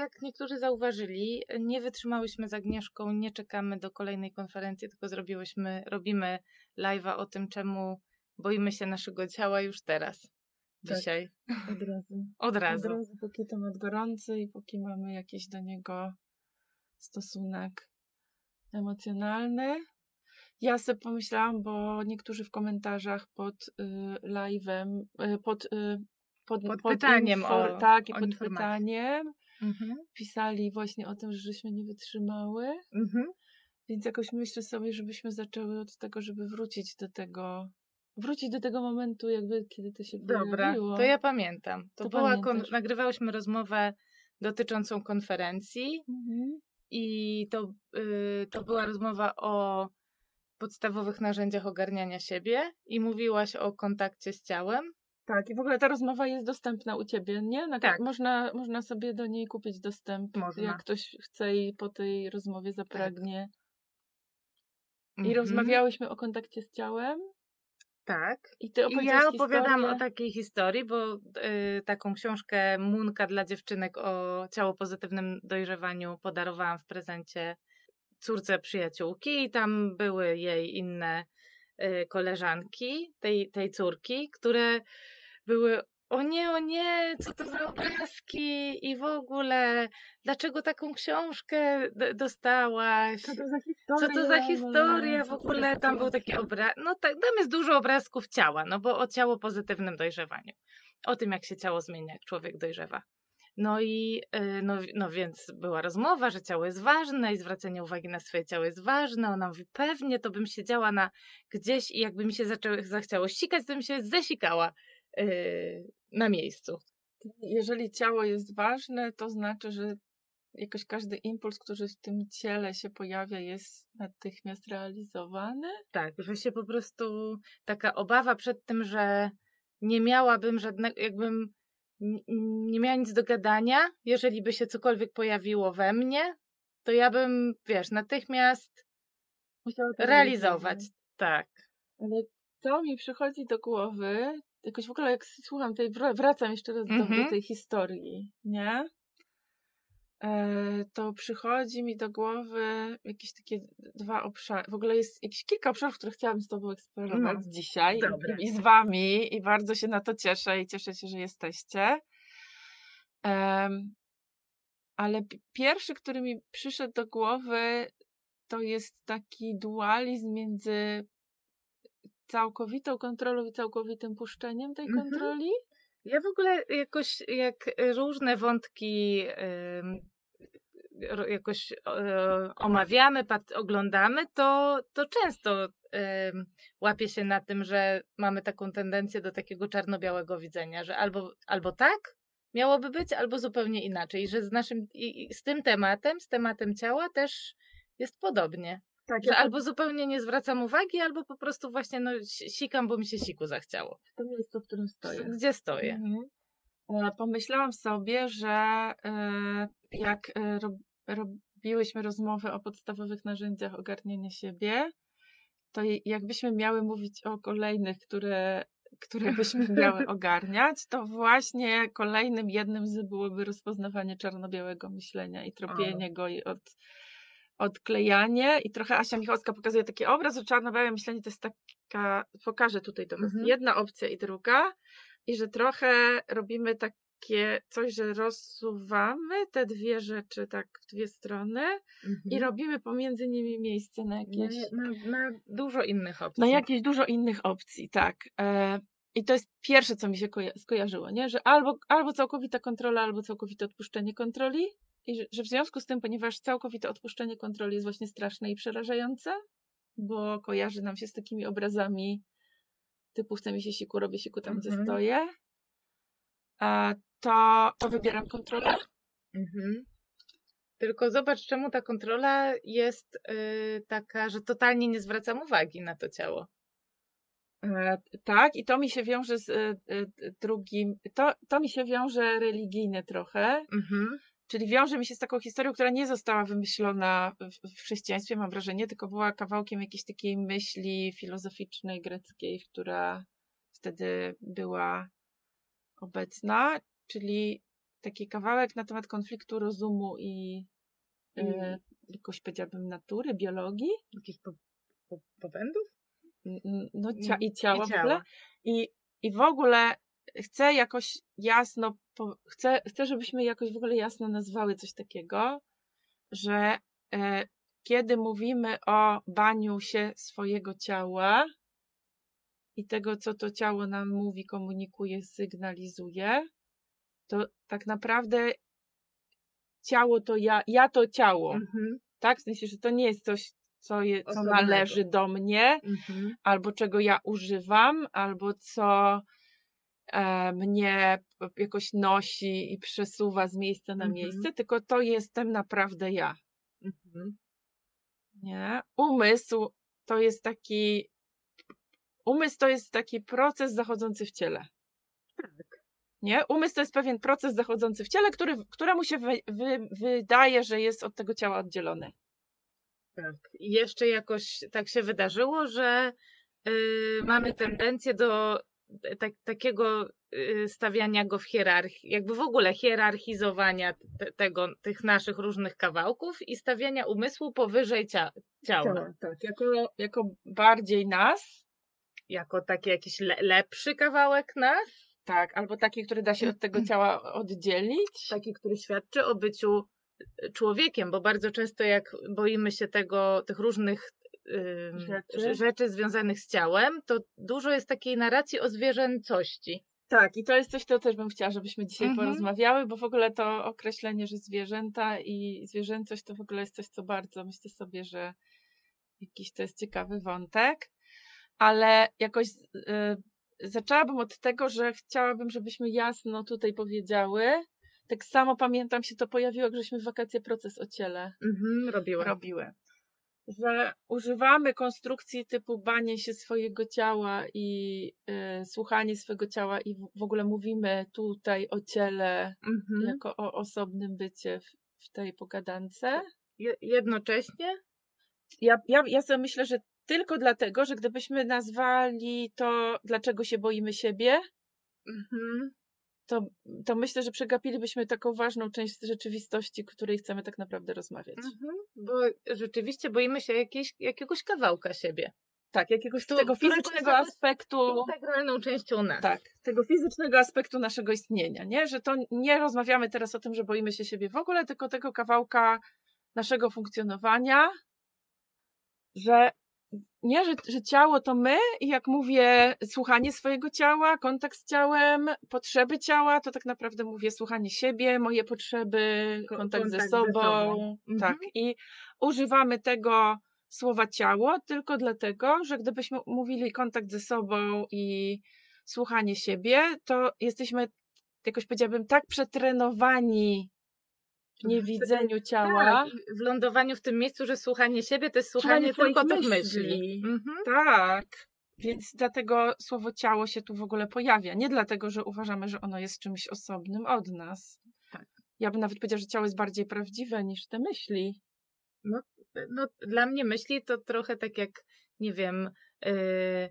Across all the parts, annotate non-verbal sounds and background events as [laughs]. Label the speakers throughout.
Speaker 1: jak niektórzy zauważyli, nie wytrzymałyśmy z Agnieszką, nie czekamy do kolejnej konferencji, tylko zrobiłyśmy, robimy live'a o tym, czemu boimy się naszego ciała już teraz.
Speaker 2: Tak.
Speaker 1: Dzisiaj.
Speaker 2: Od razu. [laughs]
Speaker 1: Od razu.
Speaker 2: Od razu, póki temat gorący i póki mamy jakiś do niego stosunek emocjonalny. Ja sobie pomyślałam, bo niektórzy w komentarzach pod y, live'em, y, pod, y, pod,
Speaker 1: Pod pytaniem
Speaker 2: infor-
Speaker 1: o-
Speaker 2: tak, i pod pytaniem
Speaker 1: Mhm.
Speaker 2: pisali właśnie o tym, że żeśmy nie wytrzymały.
Speaker 1: Mhm.
Speaker 2: Więc jakoś myślę sobie, żebyśmy zaczęły od tego, żeby wrócić do tego, wrócić do tego momentu, jakby kiedy to się
Speaker 1: Dobra,
Speaker 2: pojawiło.
Speaker 1: to ja pamiętam. To,
Speaker 2: To
Speaker 1: była kon- nagrywałyśmy rozmowę dotyczącą konferencji
Speaker 2: Mhm.
Speaker 1: i to, y, to była rozmowa o podstawowych narzędziach ogarniania siebie i mówiłaś o kontakcie z ciałem.
Speaker 2: Tak, i w ogóle ta rozmowa jest dostępna u ciebie, nie? Na,
Speaker 1: Tak.
Speaker 2: Można, można sobie do niej kupić dostęp,
Speaker 1: Można.
Speaker 2: jak ktoś chce i po tej rozmowie zapragnie. I
Speaker 1: Mhm.
Speaker 2: rozmawiałyśmy o kontakcie z ciałem.
Speaker 1: Tak.
Speaker 2: I ty
Speaker 1: I ja opowiadam
Speaker 2: historię.
Speaker 1: o takiej historii, bo y, taką książkę Munka dla dziewczynek o ciało pozytywnym dojrzewaniu podarowałam w prezencie córce przyjaciółki i tam były jej inne y, koleżanki tej, tej córki, które były o nie, o nie, co to za obrazki i w ogóle, dlaczego taką książkę dostałaś?
Speaker 2: Co to za
Speaker 1: Co
Speaker 2: historia?
Speaker 1: to za historia w ogóle? Tam był taki obraz. No tak, tam jest dużo obrazków ciała, no bo o ciało pozytywnym dojrzewaniu. O tym, jak się ciało zmienia, jak człowiek dojrzewa. No i y, no, no więc była rozmowa, że ciało jest ważne i zwracanie uwagi na swoje ciało jest ważne. Ona mówi, pewnie to bym siedziała na gdzieś i jakby mi się zaczęło, zachciało sikać, to bym się zesikała na miejscu.
Speaker 2: Jeżeli ciało jest ważne, to znaczy, że jakoś każdy impuls, który w tym ciele się pojawia, jest natychmiast realizowany.
Speaker 1: Tak, że się po prostu taka obawa przed tym, że nie miałabym żadnego, jakbym nie miała nic do gadania, jeżeli by się cokolwiek pojawiło we mnie, to ja bym, wiesz, natychmiast realizować. Tak.
Speaker 2: Ale to mi przychodzi do głowy, jakoś w ogóle jak słucham tej, wra- wracam jeszcze raz do,
Speaker 1: Mhm.
Speaker 2: do tej historii, nie? E, to przychodzi mi do głowy jakieś takie dwa obszary. W ogóle jest jakieś kilka obszarów, które chciałabym z Tobą eksplorować
Speaker 1: No,
Speaker 2: dzisiaj i-
Speaker 1: dobra.
Speaker 2: i z Wami i bardzo się na to cieszę i cieszę się, że jesteście. Em, ale pi- pierwszy, który mi przyszedł do głowy, to jest taki dualizm między całkowitą kontrolą i całkowitym puszczeniem tej
Speaker 1: Mhm.
Speaker 2: kontroli.
Speaker 1: Ja w ogóle jakoś, jak różne wątki jakoś omawiamy, pat, oglądamy, to, to często ym, łapię się na tym, że mamy taką tendencję do takiego czarno-białego widzenia, że albo, albo tak miałoby być, albo zupełnie inaczej, że z naszym, i, i z tym tematem, z tematem ciała też jest podobnie.
Speaker 2: Tak,
Speaker 1: Że albo zupełnie nie zwracam uwagi, albo po prostu właśnie no, si- sikam, bo mi się siku zachciało.
Speaker 2: to miejsce, w którym stoję.
Speaker 1: Gdzie stoję?
Speaker 2: Mhm. E, Pomyślałam sobie, że e, jak e, rob, robiłyśmy rozmowę o podstawowych narzędziach ogarniania siebie, to jakbyśmy miały mówić o kolejnych, które, które byśmy miały [laughs] ogarniać, to właśnie kolejnym jednym z byłoby rozpoznawanie czarno-białego myślenia i tropienie go i od, odklejanie. I trochę Asia Michałowska pokazuje taki obraz, że czarno-białe myślenie to jest taka, pokażę tutaj to
Speaker 1: Mhm.
Speaker 2: jedna opcja i druga i że trochę robimy takie coś, że rozsuwamy te dwie rzeczy tak w dwie strony i
Speaker 1: Mhm.
Speaker 2: robimy pomiędzy nimi miejsce na jakieś,
Speaker 1: Na, na, dużo innych opcji.
Speaker 2: na jakieś dużo innych opcji, tak. E, I to jest pierwsze, co mi się koja- skojarzyło, nie? że albo, albo całkowita kontrola, albo całkowite odpuszczenie kontroli. I że, że w związku z tym, ponieważ całkowite odpuszczenie kontroli jest właśnie straszne i przerażające, bo kojarzy nam się z takimi obrazami typu chce mi się siku, robię siku tam, gdzie
Speaker 1: Mhm.
Speaker 2: stoję, a to, to wybieram kontrolę.
Speaker 1: Mhm. Tylko zobacz, czemu ta kontrola jest y, taka, że totalnie nie zwracam uwagi na to ciało.
Speaker 2: E, tak, i to mi się wiąże z e, e, drugim, to, to mi się wiąże religijnie trochę,
Speaker 1: Mhm.
Speaker 2: Czyli wiąże mi się z taką historią, która nie została wymyślona w, chrześcijaństwie, mam wrażenie, tylko była kawałkiem jakiejś takiej myśli filozoficznej, greckiej, która wtedy była obecna, czyli taki kawałek na temat konfliktu rozumu i e, jakoś powiedziałabym natury, biologii,
Speaker 1: Jakichś po, po, popędów?
Speaker 2: no cia-
Speaker 1: Mm,
Speaker 2: i ciała
Speaker 1: i
Speaker 2: w ogóle.
Speaker 1: ciała.
Speaker 2: I, I w ogóle chcę jakoś jasno, po, chcę, chcę, żebyśmy jakoś w ogóle jasno nazwały coś takiego, że e, kiedy mówimy o baniu się swojego ciała i tego, co to ciało nam mówi, komunikuje, sygnalizuje, to tak naprawdę ciało to ja, ja to ciało,
Speaker 1: Mhm.
Speaker 2: tak? W sensie, że to nie jest coś, co, je, co
Speaker 1: Osobnego.
Speaker 2: należy do mnie,
Speaker 1: Mhm.
Speaker 2: albo czego ja używam, albo co mnie p- jakoś nosi i przesuwa z miejsca na
Speaker 1: Mhm.
Speaker 2: miejsce, tylko to jestem naprawdę ja.
Speaker 1: Mhm.
Speaker 2: Nie? Umysł to jest taki. Umysł to jest taki proces zachodzący w ciele.
Speaker 1: Tak.
Speaker 2: Nie? Umysł to jest pewien proces zachodzący w ciele, który, któremu się wy, wy, wydaje, że jest od tego ciała oddzielony.
Speaker 1: Tak. I jeszcze jakoś tak się wydarzyło, że y, mamy tendencję do tak, takiego y, stawiania go w hierarchii, jakby w ogóle hierarchizowania te, tego, tych naszych różnych kawałków i stawiania umysłu powyżej cia, ciała.
Speaker 2: tak. Jako, jako bardziej nas,
Speaker 1: Jako taki jakiś le, lepszy kawałek nas,
Speaker 2: tak, albo taki, który da się od tego ciała oddzielić. [clears throat]
Speaker 1: taki, który świadczy o byciu y, człowiekiem, bo bardzo często jak boimy się tego, tych różnych
Speaker 2: Rzeczy.
Speaker 1: rzeczy związanych z ciałem, to dużo jest takiej narracji o zwierzęcości.
Speaker 2: Tak, i to jest coś, to też bym chciała, żebyśmy dzisiaj
Speaker 1: Mhm.
Speaker 2: porozmawiały, bo w ogóle to określenie, że zwierzęta i zwierzęcość to w ogóle jest coś, co bardzo myślę sobie, że jakiś to jest ciekawy wątek, ale jakoś y, zaczęłabym od tego, że chciałabym, żebyśmy jasno tutaj powiedziały. Tak samo pamiętam się to pojawiło, jak żeśmy w wakacje proces o ciele
Speaker 1: Mhm, robiła.
Speaker 2: robiły. Że używamy konstrukcji typu banie się swojego ciała i y, słuchanie swojego ciała i w, w ogóle mówimy tutaj o ciele
Speaker 1: Mhm.
Speaker 2: jako o osobnym bycie w, w tej pogadance.
Speaker 1: Je- Jednocześnie
Speaker 2: Ja, ja, ja sobie myślę, że tylko dlatego, że gdybyśmy nazwali to, dlaczego się boimy siebie,
Speaker 1: mhm,
Speaker 2: to, to myślę, że przegapilibyśmy taką ważną część rzeczywistości, której chcemy tak naprawdę rozmawiać.
Speaker 1: mhm, bo rzeczywiście boimy się jakiejś, jakiegoś kawałka siebie.
Speaker 2: Tak, jakiegoś
Speaker 1: Tu-
Speaker 2: tego fizycznego aspektu.
Speaker 1: Integralną częścią nas.
Speaker 2: Tak, tego fizycznego aspektu naszego istnienia, nie? Że to nie rozmawiamy teraz o tym, że boimy się siebie w ogóle, tylko tego kawałka naszego funkcjonowania, że nie, że, że ciało to my i jak mówię słuchanie swojego ciała, kontakt z ciałem, potrzeby ciała, to tak naprawdę mówię słuchanie siebie, moje potrzeby,
Speaker 1: Ko-
Speaker 2: kontakt, ze
Speaker 1: kontakt ze
Speaker 2: sobą.
Speaker 1: sobą.
Speaker 2: Tak.
Speaker 1: Mhm.
Speaker 2: I używamy tego słowa ciało tylko dlatego, że gdybyśmy mówili kontakt ze sobą i słuchanie siebie, to jesteśmy, jakoś powiedziałabym, tak przetrenowani niewidzeniu ciała.
Speaker 1: Tak, w lądowaniu w tym miejscu, że słuchanie siebie to jest słuchanie
Speaker 2: Słuchanie
Speaker 1: tylko tych
Speaker 2: myśli.
Speaker 1: myśli. Mhm.
Speaker 2: Tak. Więc dlatego słowo ciało się tu w ogóle pojawia. Nie dlatego, że uważamy, że ono jest czymś osobnym od nas.
Speaker 1: Tak.
Speaker 2: Ja bym nawet powiedziała, że ciało jest bardziej prawdziwe niż te myśli.
Speaker 1: No, dla mnie myśli to trochę tak jak, nie wiem, yy,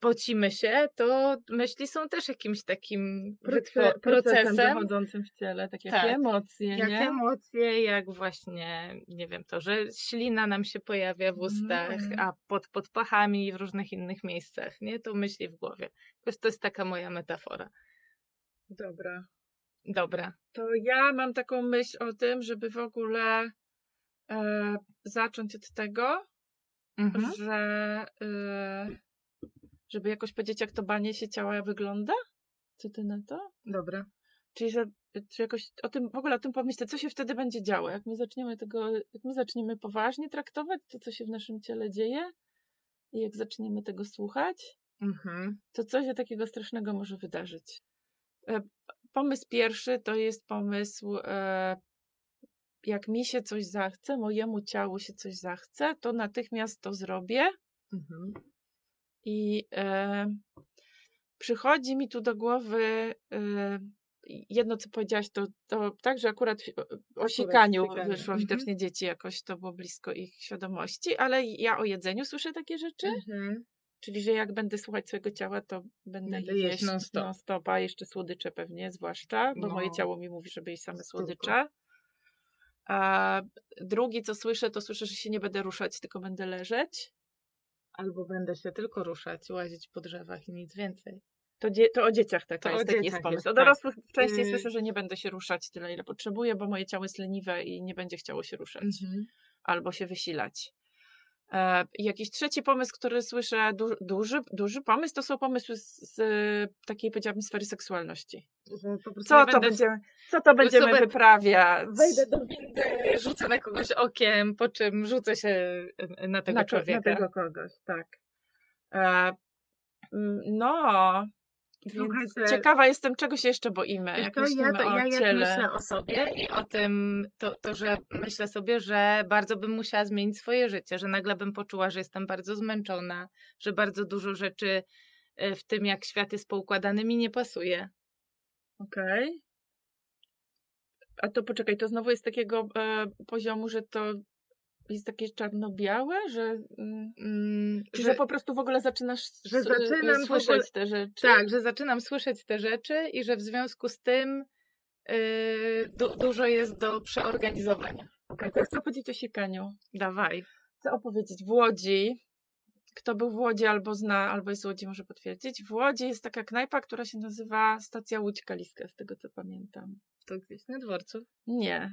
Speaker 1: pocimy się, to myśli są też jakimś takim wytwo- procesem,
Speaker 2: zachodzącym w ciele, tak jak
Speaker 1: Tak.
Speaker 2: emocje,
Speaker 1: jak
Speaker 2: nie?
Speaker 1: emocje, jak właśnie, nie wiem, to, że ślina nam się pojawia w ustach,
Speaker 2: Mm.
Speaker 1: a pod, pod pachami i w różnych innych miejscach, nie? To myśli w głowie. Jakoś to jest taka moja metafora.
Speaker 2: Dobra.
Speaker 1: Dobra.
Speaker 2: To ja mam taką myśl o tym, żeby w ogóle e, zacząć od tego,
Speaker 1: Mhm.
Speaker 2: że e, żeby jakoś powiedzieć, jak to banie się ciała wygląda. Co ty na to?
Speaker 1: Dobra.
Speaker 2: Czyli, że czy jakoś o tym, w ogóle o tym pomyślę, co się wtedy będzie działo, jak my zaczniemy tego, jak my zaczniemy poważnie traktować to, co się w naszym ciele dzieje i jak zaczniemy tego słuchać,
Speaker 1: Mhm.
Speaker 2: to co się takiego strasznego może wydarzyć. E, Pomysł pierwszy to jest pomysł, e, jak mi się coś zachce, mojemu ciału się coś zachce, to natychmiast to zrobię
Speaker 1: Mhm.
Speaker 2: i e, przychodzi mi tu do głowy e, jedno, co powiedziałaś, to, to tak, że akurat o- sikaniu wyszło,
Speaker 1: Mhm.
Speaker 2: widocznie dzieci jakoś to było blisko ich świadomości, ale ja o jedzeniu słyszę takie rzeczy.
Speaker 1: Mhm.
Speaker 2: Czyli, że jak będę słuchać swojego ciała, to będę
Speaker 1: Będę
Speaker 2: jeść
Speaker 1: non-stop.
Speaker 2: non-stop, a jeszcze słodycze pewnie, zwłaszcza, bo moje
Speaker 1: No.
Speaker 2: ciało mi mówi, żeby jeść same
Speaker 1: Tylko.
Speaker 2: słodycze. A drugi, co słyszę, to słyszę, że się nie będę ruszać, tylko będę leżeć.
Speaker 1: Albo będę się tylko ruszać, łazić po drzewach i nic więcej.
Speaker 2: To, dzie- to o dzieciach taka
Speaker 1: To
Speaker 2: jest, taki jest pomysł. o
Speaker 1: tak.
Speaker 2: dorosłych częściej
Speaker 1: Yy.
Speaker 2: słyszę, że nie będę się ruszać tyle, ile potrzebuję, bo moje ciało jest leniwe i nie będzie chciało się ruszać. albo się wysilać. E, i jakiś trzeci pomysł, który słyszę, du, duży, duży pomysł, to są pomysły z, z takiej, powiedziałabym, sfery seksualności. Co to,
Speaker 1: będę-
Speaker 2: będziemy, co to będziemy
Speaker 1: sobie
Speaker 2: wyprawiać?
Speaker 1: Wejdę do windy, rzucę na kogoś okiem, po czym rzucę się na tego
Speaker 2: na,
Speaker 1: człowieka.
Speaker 2: na tego kogoś, tak. E, no,
Speaker 1: Słuchajcie,
Speaker 2: ciekawa jestem, czego się jeszcze boimy, jak myślimy
Speaker 1: ja, to,
Speaker 2: o
Speaker 1: ja jak myślę o sobie i o tym, to, to, że myślę sobie, że bardzo bym musiała zmienić swoje życie, że nagle bym poczuła, że jestem bardzo zmęczona, że bardzo dużo rzeczy e, w tym, jak świat jest poukładany, mi nie pasuje.
Speaker 2: Okej. A to poczekaj, to znowu jest takiego e, poziomu, że to jest takie czarno-białe, że... Mm,
Speaker 1: Mm,
Speaker 2: Czy
Speaker 1: że,
Speaker 2: że po prostu w ogóle zaczynasz
Speaker 1: że
Speaker 2: y,
Speaker 1: zaczynam
Speaker 2: słyszeć
Speaker 1: ogóle-
Speaker 2: te rzeczy?
Speaker 1: tak, że zaczynam słyszeć te rzeczy i że w związku z tym yy, du, dużo jest do przeorganizowania.
Speaker 2: To chcę powiedzieć o sikaniu.
Speaker 1: Dawaj.
Speaker 2: Chcę opowiedzieć. W Łodzi, kto był w Łodzi albo zna, albo jest z Łodzi, może potwierdzić. W Łodzi jest taka knajpa, która się nazywa Stacja Łódź Kaliska, z tego co pamiętam.
Speaker 1: To gdzieś na dworcu.
Speaker 2: Nie.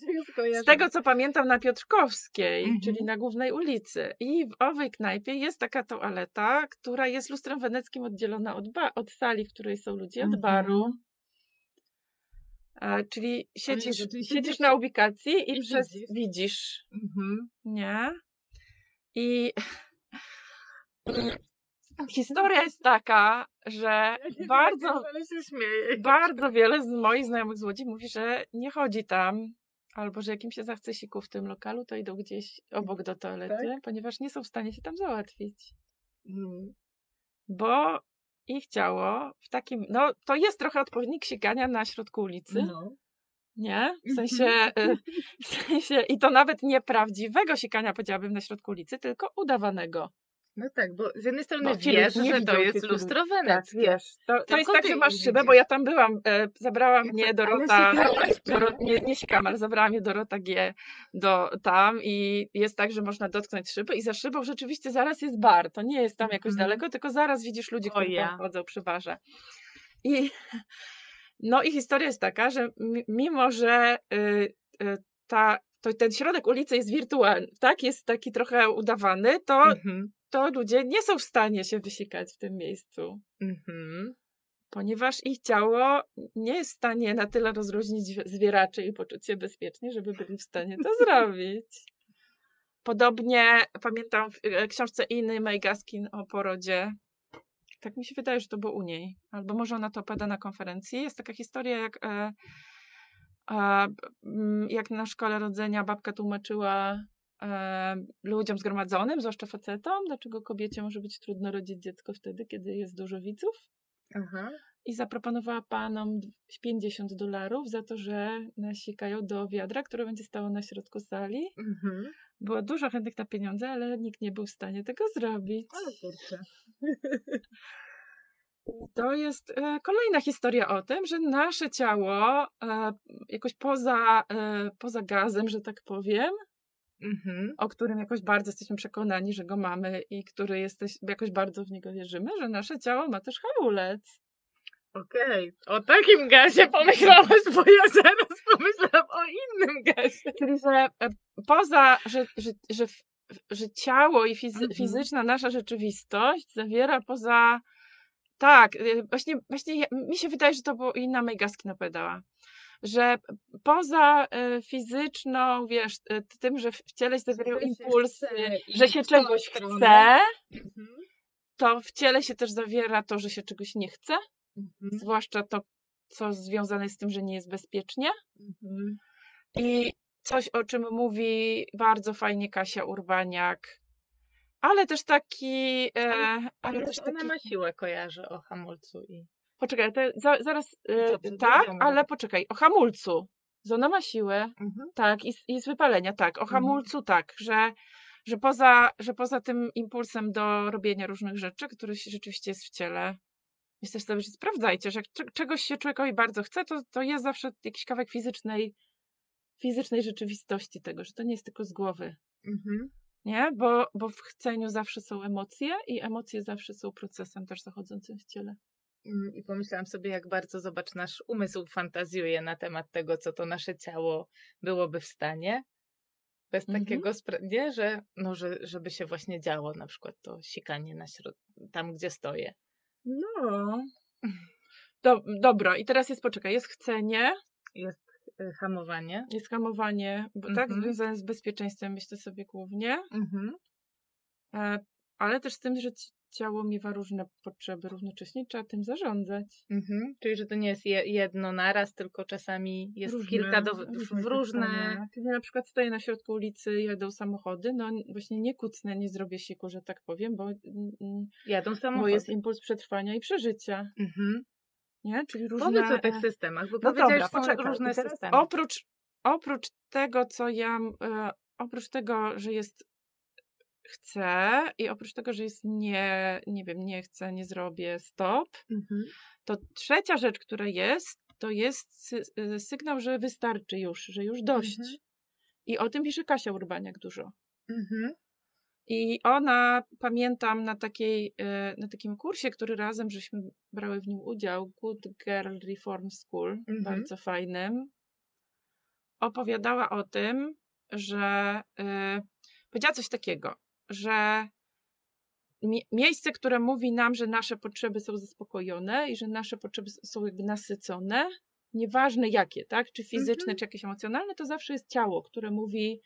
Speaker 1: Się już kojarzy.
Speaker 2: z tego co pamiętam na Piotrkowskiej,
Speaker 1: Mhm.
Speaker 2: czyli na głównej ulicy. I w owej knajpie jest taka toaleta, która jest lustrem weneckim oddzielona od, ba- od sali, w której są ludzie, od
Speaker 1: Mhm.
Speaker 2: baru. E, czyli siedzisz,
Speaker 1: Jezu,
Speaker 2: siedzisz
Speaker 1: siedzisz
Speaker 2: na ubikacji i,
Speaker 1: i
Speaker 2: przez,
Speaker 1: widzisz.
Speaker 2: widzisz,
Speaker 1: Mhm.
Speaker 2: nie? I [laughs] historia jest taka, że bardzo,
Speaker 1: się śmieję.
Speaker 2: bardzo wiele z moich znajomych z Łodzi mówi, że nie chodzi tam, albo że jak im się zachce siku w tym lokalu, to idą gdzieś obok do toalety,
Speaker 1: Tak?
Speaker 2: ponieważ nie są w stanie się tam załatwić.
Speaker 1: Mm.
Speaker 2: Bo ich ciało w takim, no to jest trochę odpowiednik sikania na środku ulicy,
Speaker 1: No.
Speaker 2: nie? W sensie, y, w sensie, i to nawet nie prawdziwego sikania, powiedziałabym, na środku ulicy, tylko udawanego.
Speaker 1: No tak, bo z jednej strony
Speaker 2: Bo
Speaker 1: wiesz, że to jest lustro
Speaker 2: Tak, wiesz. To, to jest tak, że masz szybę, bo ja tam byłam, e, zabrała mnie
Speaker 1: Ale
Speaker 2: Dorota, [laughs] nie, nie sikam, ale zabrała mnie Dorota G do tam i jest tak, że można dotknąć szyby i za szybą rzeczywiście zaraz jest bar. To nie jest tam jakoś
Speaker 1: Mhm.
Speaker 2: daleko, tylko zaraz widzisz ludzi, którzy
Speaker 1: ja.
Speaker 2: tam chodzą przy barze. I no i historia jest taka, że mi- mimo, że y, y, ta, to ten środek ulicy jest wirtualny, tak, jest taki trochę udawany, to,
Speaker 1: Mhm.
Speaker 2: To ludzie nie są w stanie się wysikać w tym miejscu
Speaker 1: Mhm.
Speaker 2: ponieważ ich ciało nie jest w stanie na tyle rozróżnić zwieraczy i poczuć się bezpiecznie, żeby byli w stanie to [laughs] zrobić. Podobnie pamiętam w e, książce Inny May Gaskin o porodzie. Tak mi się wydaje, że to było u niej. Albo może ona to opowiada na konferencji. Jest taka historia, jak, e, jak na szkole rodzenia babka tłumaczyła ludziom zgromadzonym, zwłaszcza facetom, dlaczego kobiecie może być trudno rodzić dziecko wtedy, kiedy jest dużo widzów
Speaker 1: Aha.
Speaker 2: i zaproponowała panom 50 dolarów za to, że nasikają do wiadra, które będzie stało na środku sali.
Speaker 1: Mhm.
Speaker 2: Było dużo chętnych na pieniądze, ale nikt nie był w stanie tego zrobić.
Speaker 1: Ale kurczę. [laughs]
Speaker 2: To jest e, kolejna historia o tym, że nasze ciało e, jakoś poza, e, poza gazem, że tak powiem,
Speaker 1: Mhm.
Speaker 2: o którym jakoś bardzo jesteśmy przekonani, że go mamy i który jesteś, jakoś bardzo w niego wierzymy, że nasze ciało ma też hamulec.
Speaker 1: Okej, o takim gazie pomyślałaś, bo ja zaraz pomyślałam o innym gazie.
Speaker 2: Czyli, że e, poza, że, że, że, że ciało i fizy,
Speaker 1: Mhm.
Speaker 2: fizyczna nasza rzeczywistość zawiera poza. Tak, y, właśnie, właśnie mi się wydaje, że to było inna Megaski opowiadała. Że poza e, fizyczną, wiesz, e, tym, że w ciele się zawierają impulsy, że się czegoś chce,
Speaker 1: Mhm.
Speaker 2: to w ciele się też zawiera to, że się czegoś nie chce,
Speaker 1: Mhm.
Speaker 2: zwłaszcza to, co związane jest z tym, że nie jest bezpiecznie.
Speaker 1: Mhm.
Speaker 2: I coś, o czym mówi bardzo fajnie Kasia Urbaniak, ale też taki. E, ale
Speaker 1: Ale
Speaker 2: też
Speaker 1: ona
Speaker 2: taki
Speaker 1: ma siłę, kojarzy o hamulcu i...
Speaker 2: poczekaj, to za, zaraz. E,
Speaker 1: ty,
Speaker 2: tak, ale poczekaj, o hamulcu. Że ona ma siłę,
Speaker 1: Mhm.
Speaker 2: tak, i, z- i z wypalenia, tak. O
Speaker 1: Mhm.
Speaker 2: hamulcu, tak, że, że poza, że poza tym impulsem do robienia różnych rzeczy, który rzeczywiście jest w ciele, jest też sobie, że sprawdzajcie, że jak cze- czegoś się człowiekowi bardzo chce, to, to jest zawsze jakiś kawałek fizycznej, fizycznej rzeczywistości tego, że to nie jest tylko z głowy.
Speaker 1: Mhm.
Speaker 2: Nie? Bo, bo w chceniu zawsze są emocje i emocje zawsze są procesem też zachodzącym w ciele.
Speaker 1: Mm, I pomyślałam sobie, jak bardzo, zobacz, nasz umysł fantazjuje na temat tego, co to nasze ciało byłoby w stanie. Bez
Speaker 2: Mhm.
Speaker 1: takiego, nie, że, no, że, żeby się właśnie działo, na przykład to sikanie na środ- tam, gdzie stoję.
Speaker 2: No. [laughs] Do, dobra, i teraz jest, poczekaj, jest chcenie,
Speaker 1: Jest y, hamowanie.
Speaker 2: jest hamowanie, bo tak,
Speaker 1: Mhm.
Speaker 2: związane z bezpieczeństwem, myślę sobie głównie,
Speaker 1: Mhm.
Speaker 2: e, ale też z tym, że ciało miewa różne potrzeby równocześnie, trzeba tym zarządzać.
Speaker 1: Mhm. Czyli, że to nie jest je, jedno naraz, tylko czasami jest
Speaker 2: Różne-
Speaker 1: kilka do, w,
Speaker 2: różne
Speaker 1: różne.
Speaker 2: Kiedy na przykład stoję na środku ulicy, jadą samochody, no właśnie nie kucnę, nie zrobię siku, że tak powiem, bo,
Speaker 1: Jadą
Speaker 2: bo
Speaker 1: samochody.
Speaker 2: jest impuls przetrwania i przeżycia,
Speaker 1: Mhm.
Speaker 2: nie? Czyli różne...
Speaker 1: Powiedz o tych systemach, bo
Speaker 2: No
Speaker 1: powiedziałeś,
Speaker 2: dobra,
Speaker 1: są
Speaker 2: poczekaj.
Speaker 1: różne systemy.
Speaker 2: Oprócz, oprócz tego, co ja, e, oprócz tego, że jest chcę i oprócz tego, że jest nie, nie wiem, nie chcę, nie zrobię, stop,
Speaker 1: Mhm.
Speaker 2: to trzecia rzecz, która jest, to jest sy y, sygnał, że wystarczy już, że już dość.
Speaker 1: Mhm.
Speaker 2: I o tym pisze Kasia Urbaniak dużo.
Speaker 1: Mhm.
Speaker 2: I ona, pamiętam na, takiej, e, na takim kursie, który razem żeśmy brały w nim udział, Good Girl Reform School,
Speaker 1: Mhm.
Speaker 2: bardzo fajnym, opowiadała o tym, że e, powiedziała coś takiego, że mie- miejsce, które mówi nam, że nasze potrzeby są zaspokojone i że nasze potrzeby są jakby nasycone, nieważne jakie, tak? Czy fizyczne,
Speaker 1: Mhm.
Speaker 2: czy jakieś emocjonalne, to zawsze jest ciało, które mówi,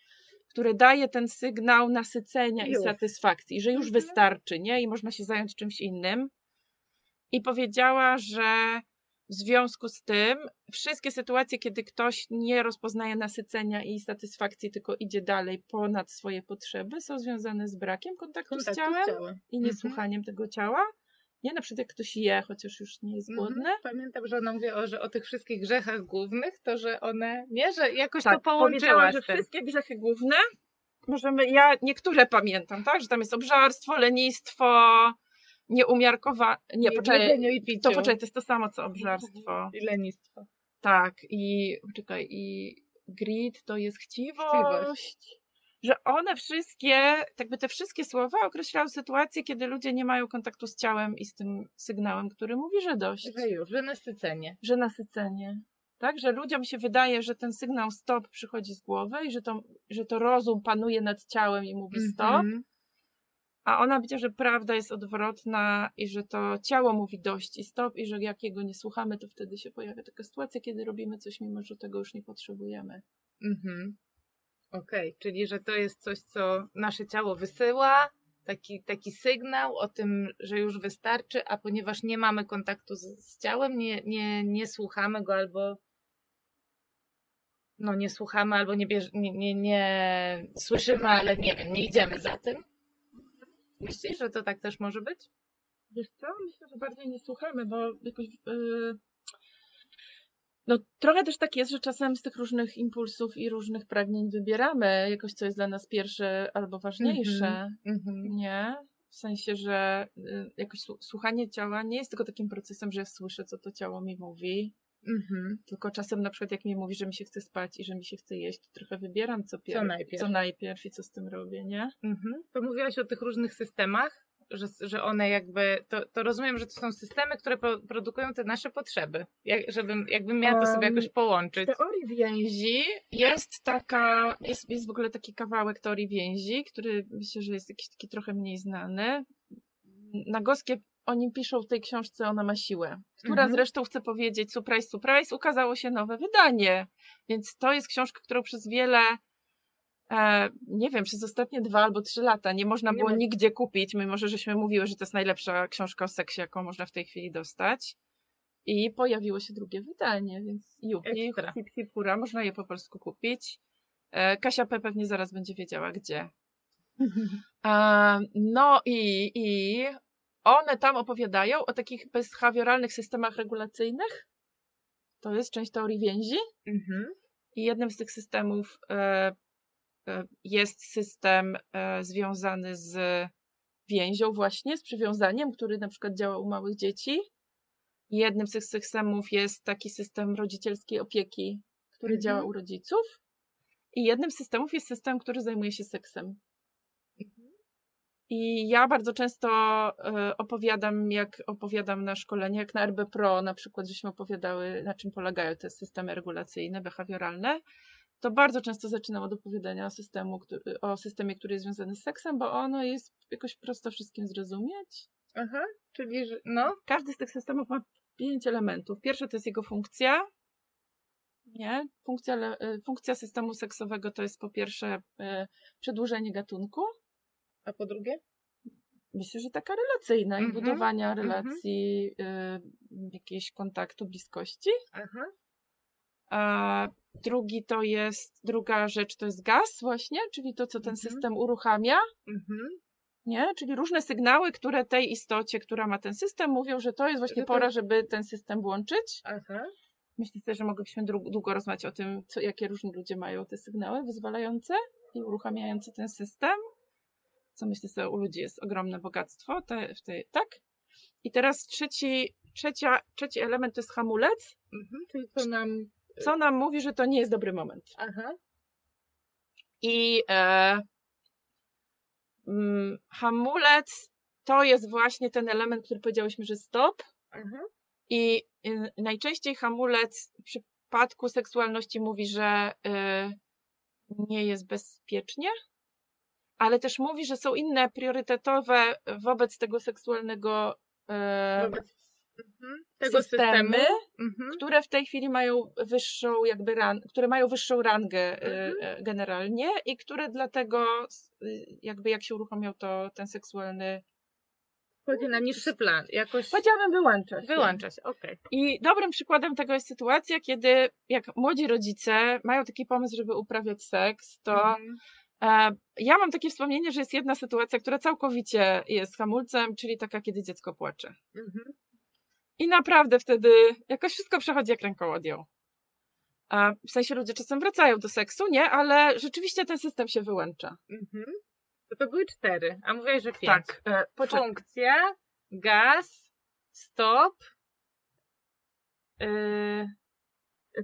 Speaker 2: które daje ten sygnał nasycenia i
Speaker 1: Już.
Speaker 2: satysfakcji, że już
Speaker 1: Mhm.
Speaker 2: wystarczy, nie? I można się zająć czymś innym. I powiedziała, że w związku z tym wszystkie sytuacje, kiedy ktoś nie rozpoznaje nasycenia i satysfakcji, tylko idzie dalej ponad swoje potrzeby, są związane z brakiem kontaktu,
Speaker 1: Kontaktu
Speaker 2: z ciałem
Speaker 1: z ciałem.
Speaker 2: i
Speaker 1: Mhm.
Speaker 2: niesłuchaniem tego ciała. Nie, na przykład jak ktoś je, chociaż już nie jest
Speaker 1: Mhm.
Speaker 2: głodny.
Speaker 1: Pamiętam, że ona mówi o, że o tych wszystkich grzechach głównych, to że one, nie, że jakoś to
Speaker 2: Tak,
Speaker 1: połączyła
Speaker 2: powiedziała, że wszystkie grzechy główne, możemy, ja niektóre pamiętam, tak, że tam jest obżarstwo, lenistwo, nieumiarkowanie, nie,
Speaker 1: w
Speaker 2: poczekaj, to poczekaj, to jest to samo co obżarstwo.
Speaker 1: I lenistwo.
Speaker 2: Tak, i poczekaj, i greed to jest chciwość.
Speaker 1: Chciwość.
Speaker 2: Że one wszystkie, jakby te wszystkie słowa określają sytuacje, kiedy ludzie nie mają kontaktu z ciałem i z tym sygnałem, który mówi, że dość,
Speaker 1: Że już, że nasycenie.
Speaker 2: że nasycenie. Tak, że ludziom się wydaje, że ten sygnał stop przychodzi z głowy i że to, że to rozum panuje nad ciałem i mówi stop,
Speaker 1: Mhm.
Speaker 2: A ona powiedziała, że prawda jest odwrotna i że to ciało mówi dość i stop i że jak jego nie słuchamy, to wtedy się pojawia taka sytuacja, kiedy robimy coś, mimo że tego już nie potrzebujemy.
Speaker 1: Mhm. Okej, czyli że to jest coś, co nasze ciało wysyła, taki, taki sygnał o tym, że już wystarczy, a ponieważ nie mamy kontaktu z, z ciałem, nie, nie, nie słuchamy go albo no nie słuchamy, albo nie, bierz, nie, nie, nie słyszymy, ale nie wiem, nie idziemy za tym. Myślisz, że to tak też może być?
Speaker 2: Wiesz co? Myślę, że bardziej nie słuchamy, bo jakoś. Yy... No, trochę też tak jest, że czasem z tych różnych impulsów i różnych pragnień wybieramy jakoś, co jest dla nas pierwsze albo ważniejsze.
Speaker 1: Mhm.
Speaker 2: Nie? W sensie, że y, jakoś słu- słuchanie ciała nie jest tylko takim procesem, że ja słyszę, co to ciało mi mówi,
Speaker 1: Mhm.
Speaker 2: tylko czasem na przykład jak mi mówi, że mi się chce spać i że mi się chce jeść, to trochę wybieram, co, pier-
Speaker 1: najpierw.
Speaker 2: co najpierw i co z tym robię, nie?
Speaker 1: Mhm. To mówiłaś o tych różnych systemach, że, że one jakby, to, to rozumiem, że to są systemy, które pro, produkują te nasze potrzeby. Jak, żebym, jakbym miała to sobie jakoś połączyć.
Speaker 2: W teorii więzi jest taka, jest, jest w ogóle taki kawałek teorii więzi, który myślę, że jest jakiś taki trochę mniej znany. Nagoskie o nim piszą w tej książce Ona ma siłę, która
Speaker 1: Mhm.
Speaker 2: zresztą chce powiedzieć surprise, surprise, ukazało się nowe wydanie. Więc to jest książka, którą przez wiele e, nie wiem, przez ostatnie dwa albo trzy lata nie można
Speaker 1: Nie
Speaker 2: było nigdzie kupić, mimo że żeśmy mówiły, że to jest najlepsza książka o seksie, jaką można w tej chwili dostać. I pojawiło się drugie wydanie, więc jupi, hip, hip, hura, można je po polsku kupić. E, Kasia P. pewnie zaraz będzie wiedziała, gdzie. [laughs] E, No i, i one tam opowiadają o takich behawioralnych systemach regulacyjnych. To jest część teorii więzi.
Speaker 1: Mhm.
Speaker 2: I jednym z tych systemów e, e, jest system e, związany z więzią właśnie, z przywiązaniem, który na przykład działa u małych dzieci. Jednym z tych systemów jest taki system rodzicielskiej opieki, który
Speaker 1: Mhm.
Speaker 2: działa u rodziców. I jednym z systemów jest system, który zajmuje się seksem. I ja bardzo często e, opowiadam, jak opowiadam na szkoleniach, jak na RB Pro na przykład, żeśmy opowiadały, na czym polegają te systemy regulacyjne, behawioralne, to bardzo często zaczynam od opowiadania o, systemu, o systemie, który jest związany z seksem, bo ono jest jakoś prosto wszystkim zrozumieć.
Speaker 1: Aha, czyli, że, no,
Speaker 2: Każdy z tych systemów ma pięć elementów. Pierwsze to jest jego funkcja. Nie? Funkcja, e, funkcja systemu seksowego to jest po pierwsze e, przedłużenie gatunku.
Speaker 1: A po drugie?
Speaker 2: Myślę, że taka relacyjna i
Speaker 1: Mhm,
Speaker 2: budowania
Speaker 1: mhm.
Speaker 2: relacji, y, jakiegoś kontaktu, bliskości.
Speaker 1: Aha.
Speaker 2: A drugi to jest, druga rzecz to jest gaz właśnie, czyli to, co ten
Speaker 1: Mhm.
Speaker 2: system uruchamia, nie? Czyli różne sygnały, które tej istocie, która ma ten system, mówią, że to jest właśnie
Speaker 1: to-
Speaker 2: pora, żeby ten system włączyć.
Speaker 1: Aha.
Speaker 2: Myślę że moglibyśmy długo rozmawiać o tym, co, jakie różni ludzie mają te sygnały wyzwalające i uruchamiające ten system. Co myślę sobie, u ludzi jest ogromne bogactwo. Te, w tej, tak? I teraz trzeci, trzecia, trzeci element to jest hamulec,
Speaker 1: Mhm. Czyli to nam...
Speaker 2: co nam mówi, że to nie jest dobry moment.
Speaker 1: Aha.
Speaker 2: I e, mm, hamulec to jest właśnie ten element, który powiedziałyśmy, że stop.
Speaker 1: Aha.
Speaker 2: I y, najczęściej hamulec w przypadku seksualności mówi, że y, nie jest bezpiecznie, ale też mówi, że są inne priorytetowe wobec tego seksualnego y,
Speaker 1: Wobec mhm. tego
Speaker 2: systemy,
Speaker 1: systemu. Mhm.
Speaker 2: które w tej chwili mają wyższą jakby ran, które mają wyższą rangę y,
Speaker 1: Mhm.
Speaker 2: y, generalnie i które dlatego y, jakby jak się uruchomią, to ten seksualny
Speaker 1: Wchodzi na niższy plan. Jakoś
Speaker 2: powiedziałabym wyłącza się.
Speaker 1: wyłącza się. Okej.
Speaker 2: I dobrym przykładem tego jest sytuacja, kiedy jak młodzi rodzice mają taki pomysł, żeby uprawiać seks, to
Speaker 1: Mhm.
Speaker 2: e, ja mam takie wspomnienie, że jest jedna sytuacja, która całkowicie jest hamulcem, czyli taka, kiedy dziecko płacze.
Speaker 1: Mhm.
Speaker 2: I naprawdę wtedy jakoś wszystko przechodzi jak rękołodzią. A w sensie ludzie czasem wracają do seksu, nie? Ale rzeczywiście ten system się wyłącza.
Speaker 1: Mhm. To, to były cztery, a mówiłeś, że pięć.
Speaker 2: Tak. E.
Speaker 1: Funkcja, gaz, stop. Yy,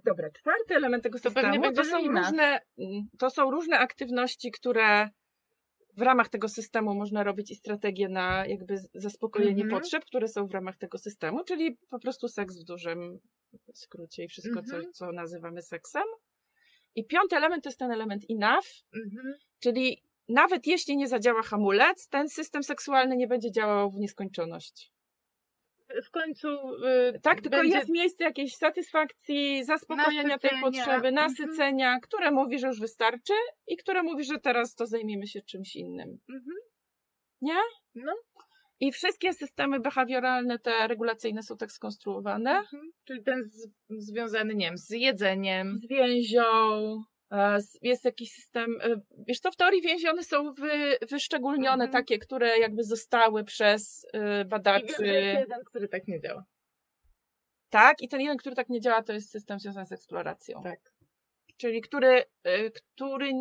Speaker 2: Dobra, czwarty element tego
Speaker 1: To
Speaker 2: systemu to
Speaker 1: będzie
Speaker 2: są, różne, to są różne aktywności, które w ramach tego systemu można robić i strategie na jakby zaspokojenie
Speaker 1: Mhm.
Speaker 2: potrzeb, które są w ramach tego systemu, czyli po prostu seks w dużym skrócie i wszystko,
Speaker 1: Mhm.
Speaker 2: co, co nazywamy seksem. I piąty element to jest ten element enough,
Speaker 1: mhm.
Speaker 2: czyli nawet jeśli nie zadziała hamulec, ten system seksualny nie będzie działał w nieskończoność.
Speaker 1: W końcu. Yy,
Speaker 2: Tak, tylko
Speaker 1: będzie...
Speaker 2: jest miejsce jakiejś satysfakcji, zaspokojenia tej
Speaker 1: Nasycenia.
Speaker 2: potrzeby,
Speaker 1: Mhm.
Speaker 2: nasycenia, które mówi, że już wystarczy i które mówi, że teraz to zajmiemy się czymś innym.
Speaker 1: Mhm.
Speaker 2: Nie?
Speaker 1: No.
Speaker 2: I wszystkie systemy behawioralne, te regulacyjne są tak skonstruowane.
Speaker 1: Mhm. Czyli ten z, związany, nie wiem, z jedzeniem.
Speaker 2: Z więzią, jest jakiś system, e, wiesz co, w teorii więzione są wy, wyszczególnione
Speaker 1: Mhm.
Speaker 2: takie, które jakby zostały przez e,
Speaker 1: I wiem,
Speaker 2: badaczy.
Speaker 1: jest jeden, który tak nie działa.
Speaker 2: Tak, i ten jeden, który tak nie działa, to jest system związany z eksploracją.
Speaker 1: Tak.
Speaker 2: Czyli który, który,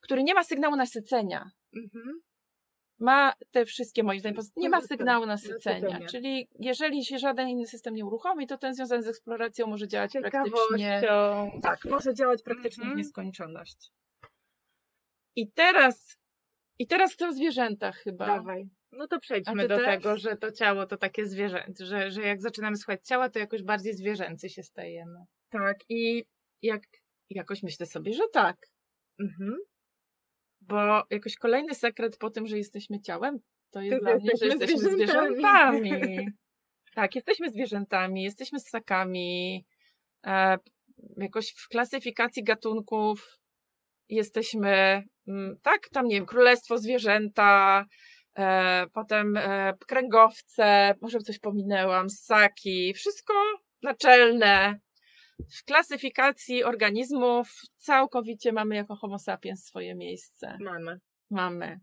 Speaker 2: który nie ma sygnału nasycenia.
Speaker 1: Mhm.
Speaker 2: Ma te wszystkie, moim zdaniem, nie ma
Speaker 1: Pozostałe.
Speaker 2: sygnału nasycenia.
Speaker 1: Nasycenia.
Speaker 2: Czyli jeżeli się żaden inny system nie uruchomi, to ten związany z eksploracją może działać praktycznie. Tak, może działać praktycznie
Speaker 1: Mhm.
Speaker 2: w nieskończoność. I teraz, i teraz chcę o zwierzętach chyba.
Speaker 1: Dawaj. No to przejdźmy do
Speaker 2: też?
Speaker 1: tego, że to ciało to takie zwierzęce, że, że jak zaczynamy słuchać ciała, to jakoś bardziej zwierzęcy się stajemy.
Speaker 2: Tak, i jak, jakoś myślę sobie, że tak.
Speaker 1: Mhm.
Speaker 2: Bo jakoś kolejny sekret po tym, że jesteśmy ciałem, to jest
Speaker 1: To
Speaker 2: dla mnie, że
Speaker 1: jesteśmy zwierzętami.
Speaker 2: zwierzętami. [laughs] tak, jesteśmy zwierzętami, jesteśmy ssakami. E, jakoś w klasyfikacji gatunków jesteśmy, mm, tak, tam nie wiem, królestwo zwierzęta, e, potem e, kręgowce, może coś pominęłam, ssaki, wszystko naczelne. W klasyfikacji organizmów całkowicie mamy jako Homo sapiens swoje miejsce.
Speaker 1: Mamy.
Speaker 2: Mamy.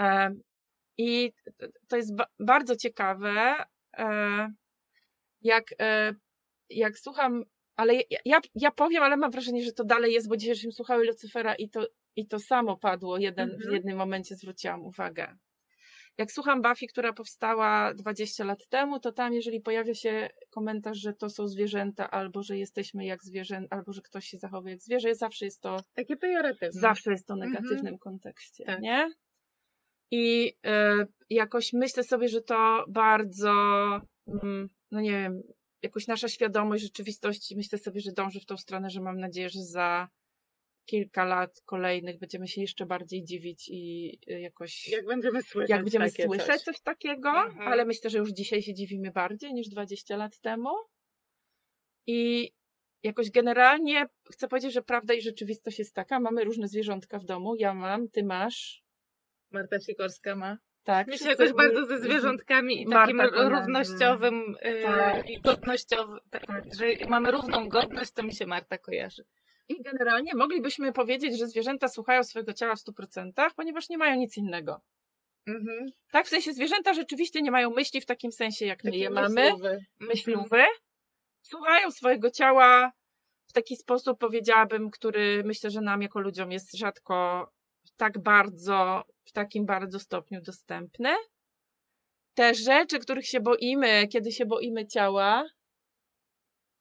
Speaker 2: E, I to jest ba- bardzo ciekawe, e, jak, e, jak słucham ale ja, ja, powiem, ale mam wrażenie, że to dalej jest, bo dzisiaj żeśmy słuchały Lucyfera i to, i to samo padło. Jeden, W
Speaker 1: Mhm.
Speaker 2: jednym momencie zwróciłam uwagę. Jak słucham Buffy, która powstała 20 lat temu, to tam, jeżeli pojawia się komentarz, że to są zwierzęta, albo że jesteśmy jak zwierzęta, albo że ktoś się zachowuje jak zwierzę, zawsze jest to
Speaker 1: Takie pejoratywne.
Speaker 2: Zawsze jest to w
Speaker 1: Mhm.
Speaker 2: negatywnym kontekście,
Speaker 1: Tak.
Speaker 2: nie? I e, jakoś myślę sobie, że to bardzo, mm, no nie wiem, jakoś nasza świadomość rzeczywistości, myślę sobie, że dąży w tą stronę, że mam nadzieję, że za kilka lat kolejnych będziemy się jeszcze bardziej dziwić i e, jakoś
Speaker 1: Jak będziemy słyszeć
Speaker 2: jak będziemy słyszeć
Speaker 1: coś.
Speaker 2: coś, takiego,
Speaker 1: Mhm.
Speaker 2: ale myślę, że już dzisiaj się dziwimy bardziej niż 20 lat temu. I jakoś generalnie chcę powiedzieć, że prawda i rzeczywistość jest taka. Mamy różne zwierzątka w domu. Ja mam, ty masz.
Speaker 1: Marta Sikorska ma.
Speaker 2: Tak.
Speaker 1: My się jakoś bardzo ze zwierzątkami i takim równościowym y,
Speaker 2: Tak.
Speaker 1: i godnościowym, tak, że mamy równą godność, to mi się Marta kojarzy.
Speaker 2: I generalnie moglibyśmy powiedzieć, że zwierzęta słuchają swojego ciała w 100%, ponieważ nie mają nic innego.
Speaker 1: Mhm.
Speaker 2: Tak, w sensie zwierzęta rzeczywiście nie mają myśli w takim sensie, jak my je mamy.
Speaker 1: myślowy.
Speaker 2: myślówy, słuchają swojego ciała w taki sposób, powiedziałabym, który myślę, że nam jako ludziom jest rzadko tak bardzo, w takim bardzo stopniu dostępny. Te rzeczy, których się boimy, kiedy się boimy ciała,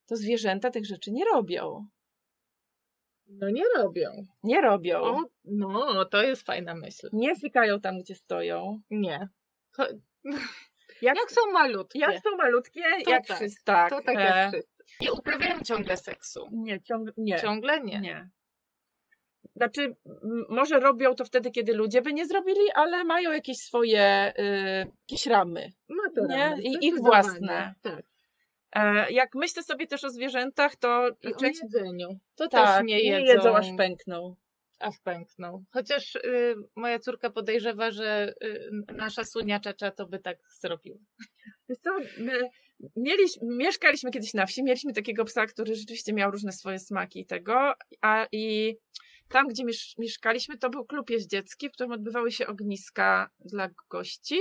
Speaker 2: to zwierzęta tych rzeczy nie robią.
Speaker 1: No nie robią.
Speaker 2: Nie robią.
Speaker 1: O, no, to jest fajna myśl.
Speaker 2: Nie zykają tam, gdzie stoją.
Speaker 1: Nie.
Speaker 2: Jak,
Speaker 1: Jak są malutkie,
Speaker 2: jak są malutkie,
Speaker 1: To
Speaker 2: jak
Speaker 1: tak,
Speaker 2: wszyscy. Tak,
Speaker 1: to tak
Speaker 2: e,
Speaker 1: jak wszyscy. Nie uprawiają ciągle seksu.
Speaker 2: Nie, ciągle nie.
Speaker 1: Ciągle nie.
Speaker 2: Nie. Znaczy, może robią to wtedy, kiedy ludzie by nie zrobili, ale mają jakieś swoje, y, jakieś ramy.
Speaker 1: Ma to
Speaker 2: Nie?
Speaker 1: ramy,
Speaker 2: I ich własne.
Speaker 1: Tak.
Speaker 2: E, jak myślę sobie też o zwierzętach, to
Speaker 1: I o jedzeniu. To
Speaker 2: tak,
Speaker 1: też nie jedzą,
Speaker 2: jedzą aż pękną.
Speaker 1: aż pękną. Chociaż y, moja córka podejrzewa, że y, nasza Sunia Czacza to by tak zrobiła.
Speaker 2: Wiesz co, my mieliśmy, mieszkaliśmy kiedyś na wsi, mieliśmy takiego psa, który rzeczywiście miał różne swoje smaki i tego, a i tam, gdzie miesz, mieszkaliśmy, to był klub jeździecki, w którym odbywały się ogniska dla gości.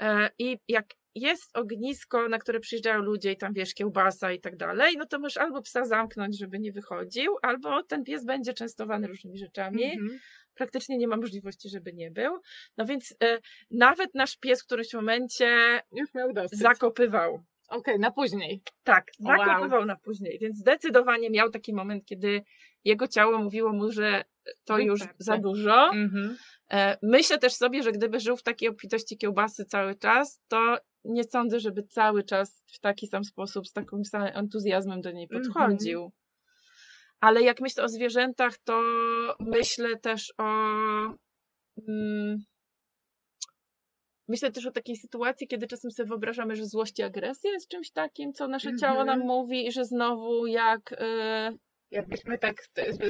Speaker 2: E, I jak jest ognisko, na które przyjeżdżają ludzie i tam wiesz, kiełbasa i tak dalej, no to możesz albo psa zamknąć, żeby nie wychodził, albo ten pies będzie częstowany różnymi rzeczami.
Speaker 1: Mhm.
Speaker 2: Praktycznie nie ma możliwości, żeby nie był. No więc e, nawet nasz pies w którymś momencie
Speaker 1: Już miał dosyć.
Speaker 2: zakopywał.
Speaker 1: Okej, na później.
Speaker 2: Tak,
Speaker 1: Wow.
Speaker 2: zakopywał na później, więc zdecydowanie miał taki moment, kiedy jego ciało mówiło mu, że to już za dużo.
Speaker 1: Mhm.
Speaker 2: E, Myślę też sobie, że gdyby żył w takiej obfitości kiełbasy cały czas, to nie sądzę, żeby cały czas w taki sam sposób, z takim samym entuzjazmem do niej
Speaker 1: Mhm.
Speaker 2: podchodził. Ale jak myślę o zwierzętach, to myślę też o. Mm, myślę też o takiej sytuacji, kiedy czasem sobie wyobrażamy, że złość i agresja jest czymś takim, co nasze ciało nam
Speaker 1: Mhm.
Speaker 2: mówi, i że znowu jak. y,
Speaker 1: Jakbyśmy tak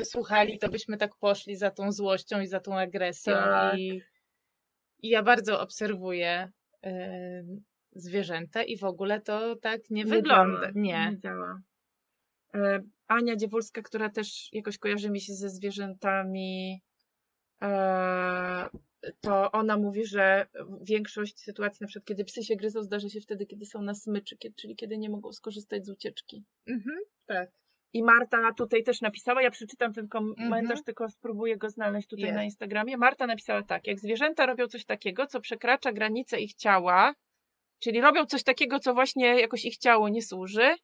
Speaker 1: słuchali, to byśmy tak poszli za tą złością i za tą agresją.
Speaker 2: Tak.
Speaker 1: I, I ja bardzo obserwuję zwierzęta i w ogóle to tak nie, wygląda.
Speaker 2: Działa,
Speaker 1: Nie.
Speaker 2: nie działa. E, Ania Dziewulska, która też jakoś kojarzy mi się ze zwierzętami, e, to ona mówi, że większość sytuacji, na przykład kiedy psy się gryzą, zdarza się wtedy, kiedy są na smyczy, kiedy, czyli kiedy nie mogą skorzystać z ucieczki.
Speaker 1: Mhm, tak.
Speaker 2: I Marta tutaj też napisała, ja przeczytam ten komentarz,
Speaker 1: Mhm.
Speaker 2: tylko spróbuję go znaleźć tutaj
Speaker 1: Jest.
Speaker 2: na Instagramie. Marta napisała tak, jak zwierzęta robią coś takiego, co przekracza granice ich ciała, czyli robią coś takiego, co właśnie jakoś ich ciało nie służy,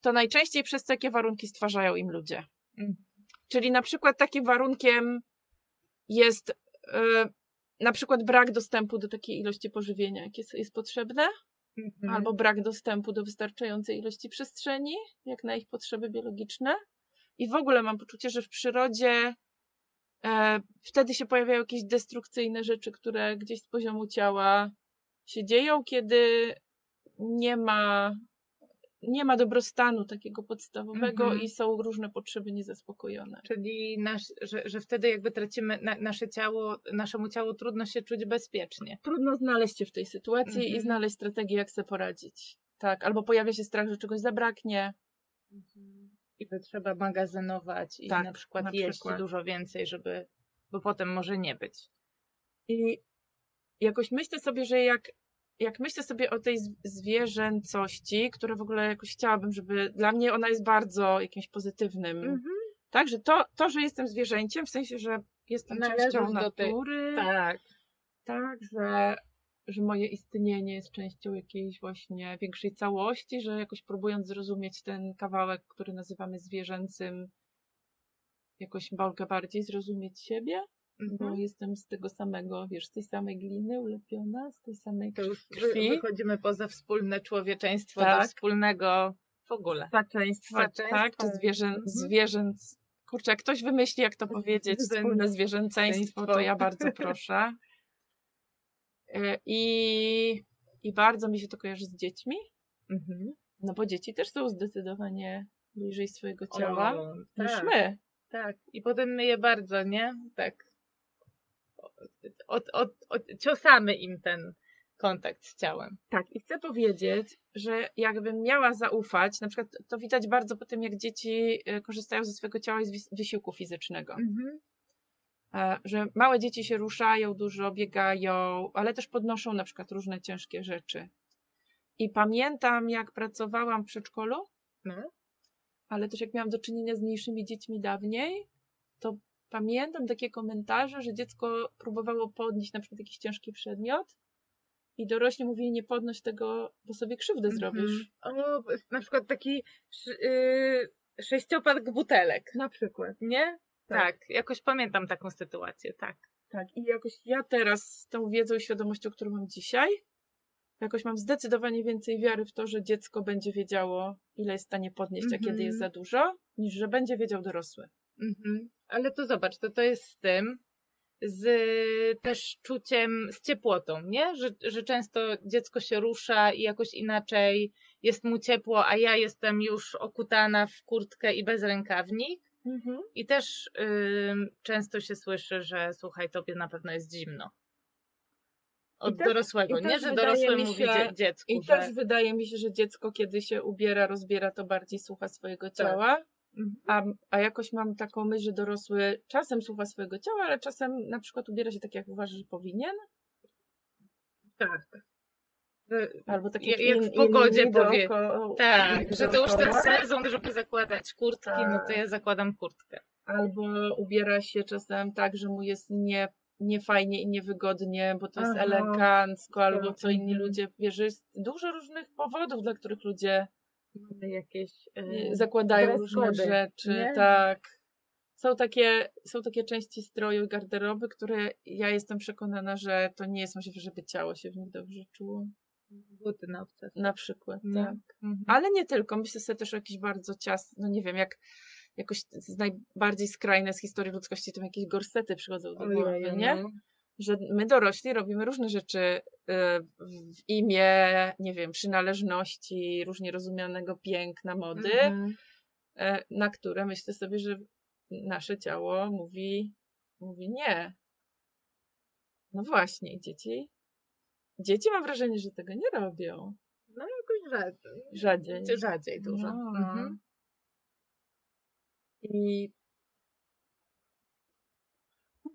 Speaker 2: to najczęściej przez takie warunki stwarzają im ludzie.
Speaker 1: Mhm.
Speaker 2: Czyli na przykład takim warunkiem jest e, na przykład brak dostępu do takiej ilości pożywienia, jakie jest, jest potrzebne,
Speaker 1: Mhm.
Speaker 2: albo brak dostępu do wystarczającej ilości przestrzeni, jak na ich potrzeby biologiczne. I w ogóle mam poczucie, że w przyrodzie e, wtedy się pojawiają jakieś destrukcyjne rzeczy, które gdzieś z poziomu ciała się dzieją, kiedy nie ma, nie ma dobrostanu takiego podstawowego
Speaker 1: Mhm.
Speaker 2: i są różne potrzeby niezaspokojone.
Speaker 1: Czyli nasz, że, że wtedy jakby tracimy na, nasze ciało, naszemu ciału trudno się czuć bezpiecznie.
Speaker 2: Trudno znaleźć się w tej sytuacji i
Speaker 1: Mhm.
Speaker 2: znaleźć strategię, jak sobie poradzić. Tak, albo pojawia się strach, że czegoś zabraknie.
Speaker 1: I że trzeba magazynować i
Speaker 2: Tak,
Speaker 1: na przykład
Speaker 2: na
Speaker 1: jeść
Speaker 2: przykład.
Speaker 1: dużo więcej, żeby, bo potem może nie być.
Speaker 2: I jakoś myślę sobie, że jak jak myślę sobie o tej zwierzęcości, która w ogóle jakoś chciałabym, żeby dla mnie ona jest bardzo jakimś pozytywnym. Tak, że to, to, że jestem zwierzęciem, w sensie, że jestem
Speaker 1: Należysz
Speaker 2: częścią
Speaker 1: do tej-
Speaker 2: natury,
Speaker 1: Tak.
Speaker 2: tak, że, że moje istnienie jest częścią jakiejś właśnie większej całości, że jakoś próbując zrozumieć ten kawałek, który nazywamy zwierzęcym, jakoś mogę bardziej zrozumieć siebie, bo
Speaker 1: Mhm.
Speaker 2: jestem z tego samego, wiesz, z tej samej gliny ulepiona, z tej samej
Speaker 1: To już
Speaker 2: krwi.
Speaker 1: wychodzimy poza wspólne człowieczeństwo do
Speaker 2: Tak.
Speaker 1: wspólnego w ogóle.
Speaker 2: Staczeństwa. tak? Czy zwierzę,
Speaker 1: Mhm.
Speaker 2: zwierzęc. Kurczę, jak ktoś wymyśli, jak to powiedzieć, wspólne zwierzęceństwo, to ja bardzo proszę. E, I, I bardzo mi się to kojarzy z dziećmi,
Speaker 1: Mhm.
Speaker 2: no bo dzieci też są zdecydowanie bliżej swojego ciała
Speaker 1: O,
Speaker 2: niż
Speaker 1: tak,
Speaker 2: my.
Speaker 1: Tak. I potem my je bardzo, nie? Tak. Od, od, od, ciosamy im ten kontakt z ciałem.
Speaker 2: Tak, i chcę powiedzieć, że jakbym miała zaufać, na przykład to widać bardzo po tym, jak dzieci e, korzystają ze swojego ciała i z wys- wysiłku fizycznego.
Speaker 1: Mhm.
Speaker 2: E, że małe dzieci się ruszają dużo, biegają, ale też podnoszą na przykład różne ciężkie rzeczy. I pamiętam, jak pracowałam w przedszkolu,
Speaker 1: No.
Speaker 2: ale też jak miałam do czynienia z mniejszymi dziećmi dawniej, to pamiętam takie komentarze, że dziecko próbowało podnieść na przykład jakiś ciężki przedmiot i dorośli mówili, nie podnoś tego, bo sobie krzywdę zrobisz.
Speaker 1: Mhm. O, na przykład taki y, sześciopak butelek,
Speaker 2: Na przykład.
Speaker 1: nie?
Speaker 2: Tak.
Speaker 1: Tak. jakoś pamiętam taką sytuację, tak.
Speaker 2: Tak, i jakoś ja teraz z tą wiedzą i świadomością, którą mam dzisiaj, jakoś mam zdecydowanie więcej wiary w to, że dziecko będzie wiedziało, ile jest w stanie podnieść, a kiedy
Speaker 1: Mhm.
Speaker 2: jest za dużo, niż że będzie wiedział dorosły.
Speaker 1: Mhm. Ale to zobacz, to to jest z tym, z też czuciem, z ciepłotą, nie? Że, że często dziecko się rusza i jakoś inaczej jest mu ciepło, a ja jestem już okutana w kurtkę i bez rękawnik. I też ym, często się słyszy, że słuchaj, tobie na pewno jest zimno. Od
Speaker 2: też-
Speaker 1: dorosłego, nie? Że dorosły mówi
Speaker 2: się-
Speaker 1: dzie- dziecku,
Speaker 2: I
Speaker 1: że...
Speaker 2: też wydaje mi się, że dziecko, kiedy się ubiera, rozbiera, to bardziej słucha swojego ciała.
Speaker 1: Mhm.
Speaker 2: A, a jakoś mam taką myśl, że dorosły czasem słucha swojego ciała, ale czasem na przykład ubiera się tak, jak uważa, że powinien.
Speaker 1: Tak. Że-
Speaker 2: Albo tak
Speaker 1: Jak-
Speaker 2: jak,
Speaker 1: w pogodzie powie.
Speaker 2: dookoła-
Speaker 1: Tak, że to już ten sezon, żeby zakładać kurtki, no to
Speaker 2: Tak.
Speaker 1: ja zakładam kurtkę.
Speaker 2: Albo ubiera się czasem tak, że mu jest nie, niefajnie i niewygodnie, bo to jest
Speaker 1: Aha.
Speaker 2: elegancko, albo co inni
Speaker 1: Mhm.
Speaker 2: ludzie, wiesz, jest dużo różnych powodów, dla których ludzie
Speaker 1: Mamy jakieś
Speaker 2: y,
Speaker 1: e,
Speaker 2: zakładają różne rzeczy,
Speaker 1: nie?
Speaker 2: tak. Są takie, są takie części stroju i garderoby, które ja jestem przekonana, że to nie jest możliwe, żeby ciało się w nich dobrze czuło.
Speaker 1: buty na obcas.
Speaker 2: Na przykład,
Speaker 1: Nie?
Speaker 2: tak.
Speaker 1: Mhm.
Speaker 2: Ale nie tylko. Myślę sobie też o jakiś bardzo ciasny, no nie wiem, jak jakoś z najbardziej skrajne z historii ludzkości, to jakieś gorsety przychodzą do głowy,
Speaker 1: Ojeju,
Speaker 2: nie? Że my dorośli robimy różne rzeczy y, w imię, nie wiem, przynależności, różnie rozumianego piękna, mody,
Speaker 1: Mhm.
Speaker 2: e, na które myślę sobie, że nasze ciało mówi, mówi nie. No właśnie, dzieci. Dzieci mam wrażenie, że tego nie robią.
Speaker 1: No jakoś rzadziej.
Speaker 2: Rzadziej.
Speaker 1: Rzadziej dużo.
Speaker 2: No.
Speaker 1: Mhm.
Speaker 2: I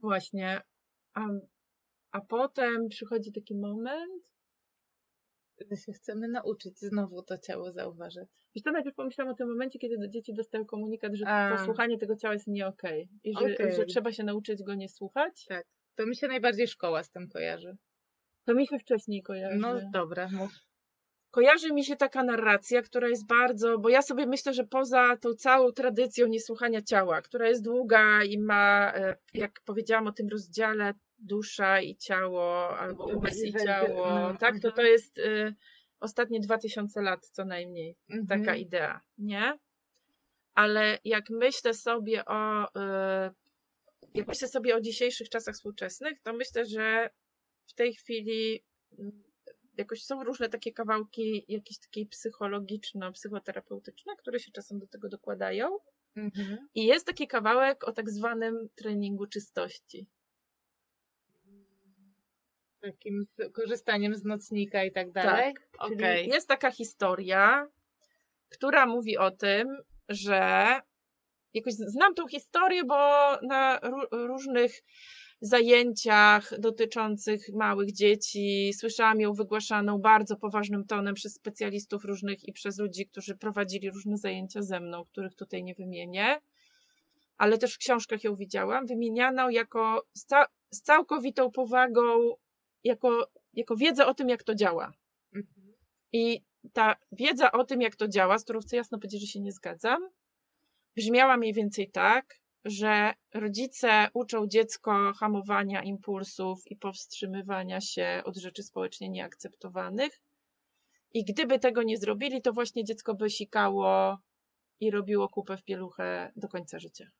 Speaker 2: właśnie, a, a potem przychodzi taki moment,
Speaker 1: Że się chcemy nauczyć znowu to ciało zauważać.
Speaker 2: i to najpierw pomyślałam o tym momencie, kiedy do dzieci dostają komunikat, że
Speaker 1: A.
Speaker 2: posłuchanie tego ciała jest nie okej. I że,
Speaker 1: Okej.
Speaker 2: że trzeba się nauczyć go nie słuchać.
Speaker 1: To mi się najbardziej szkoła z tym kojarzy.
Speaker 2: To mi się wcześniej kojarzy.
Speaker 1: No dobra, mów.
Speaker 2: Kojarzy mi się taka narracja, która jest bardzo, bo ja sobie myślę, że poza tą całą tradycją niesłuchania ciała, która jest długa i ma, e, jak powiedziałam o tym rozdziale, dusza i ciało, albo umysł i ciało,
Speaker 1: no,
Speaker 2: tak, to
Speaker 1: mhm.
Speaker 2: to jest y, ostatnie 2000 lat co najmniej
Speaker 1: Mhm.
Speaker 2: taka idea, nie? Ale jak myślę sobie o, y, jak myślę sobie o dzisiejszych czasach współczesnych, to myślę, że w tej chwili mm, jakoś są różne takie kawałki, jakieś takie psychologiczno-psychoterapeutyczne, które się czasem do tego dokładają.
Speaker 1: Mhm.
Speaker 2: I jest taki kawałek o tak zwanym treningu czystości.
Speaker 1: Takim korzystaniem z nocnika i tak dalej.
Speaker 2: Czyli
Speaker 1: Okej.
Speaker 2: jest taka historia, która mówi o tym, że jakoś znam tą historię, bo na ró- różnych zajęciach dotyczących małych dzieci. Słyszałam ją wygłaszaną bardzo poważnym tonem przez specjalistów różnych i przez ludzi, którzy prowadzili różne zajęcia ze mną, których tutaj nie wymienię. Ale też w książkach ją widziałam, wymienianą jako z całkowitą powagą, jako, jako wiedzę o tym, jak to działa.
Speaker 1: Mhm.
Speaker 2: I ta wiedza o tym, jak to działa, z którą chcę jasno powiedzieć, że się nie zgadzam, brzmiała mniej więcej tak, że rodzice uczą dziecko hamowania impulsów i powstrzymywania się od rzeczy społecznie nieakceptowanych. I gdyby tego nie zrobili, to właśnie dziecko by sikało i robiło kupę w pieluchę do końca życia.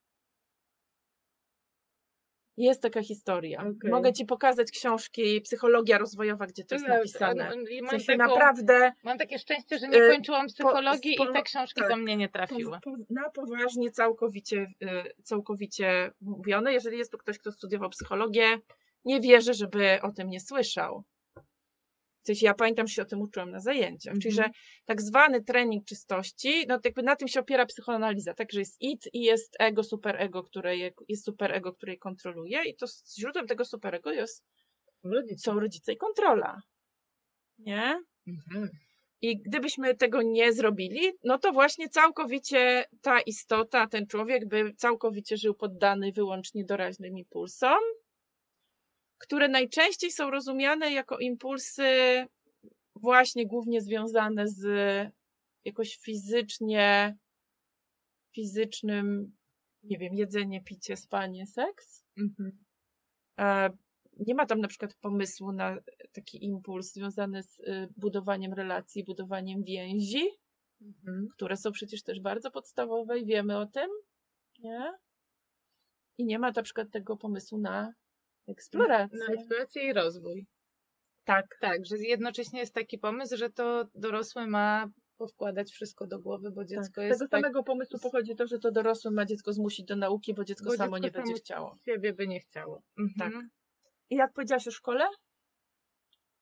Speaker 2: Jest taka historia.
Speaker 1: Okej.
Speaker 2: Mogę ci pokazać książki Psychologia rozwojowa, gdzie to jest napisane.
Speaker 1: i
Speaker 2: W
Speaker 1: Mam,
Speaker 2: sensie
Speaker 1: taką,
Speaker 2: naprawdę
Speaker 1: mam takie szczęście, że nie
Speaker 2: y,
Speaker 1: kończyłam psychologii
Speaker 2: po-
Speaker 1: i te książki
Speaker 2: tak.
Speaker 1: do mnie nie trafiły.
Speaker 2: po, na poważnie całkowicie, y, całkowicie mówione. Jeżeli jest tu ktoś, kto studiował psychologię, nie wierzę, żeby o tym nie słyszał. W sensie ja pamiętam, że się o tym uczyłam na zajęciach. Czyli, że
Speaker 1: Mhm.
Speaker 2: tak zwany trening czystości, no to jakby na tym się opiera psychoanaliza, tak, że jest id i jest ego, superego, które je, jest superego, które je kontroluje i to źródłem tego superego jest, są rodzice i kontrola. Nie?
Speaker 1: Mhm.
Speaker 2: I gdybyśmy tego nie zrobili, no to właśnie całkowicie ta istota, ten człowiek by całkowicie żył poddany wyłącznie doraźnym impulsom, które najczęściej są rozumiane jako impulsy właśnie głównie związane z jakoś fizycznie, fizycznym, nie wiem, jedzenie, picie, spanie, seks.
Speaker 1: Mhm.
Speaker 2: E, Nie ma tam na przykład pomysłu na taki impuls związany z y, budowaniem relacji, budowaniem więzi,
Speaker 1: Mhm.
Speaker 2: które są przecież też bardzo podstawowe i wiemy o tym, nie? I nie ma na przykład tego pomysłu na eksplorację.
Speaker 1: Na eksplorację i rozwój.
Speaker 2: Tak,
Speaker 1: Tak, że jednocześnie jest taki pomysł, że to dorosły ma powkładać wszystko do głowy, bo
Speaker 2: tak.
Speaker 1: dziecko
Speaker 2: Z
Speaker 1: jest
Speaker 2: tego
Speaker 1: tak
Speaker 2: samego pomysłu pochodzi to, że to dorosły ma dziecko zmusić do nauki, bo dziecko
Speaker 1: Bo
Speaker 2: samo
Speaker 1: dziecko
Speaker 2: nie będzie chciało.
Speaker 1: siebie by nie chciało. Mhm.
Speaker 2: Tak. I jak powiedziałaś o szkole?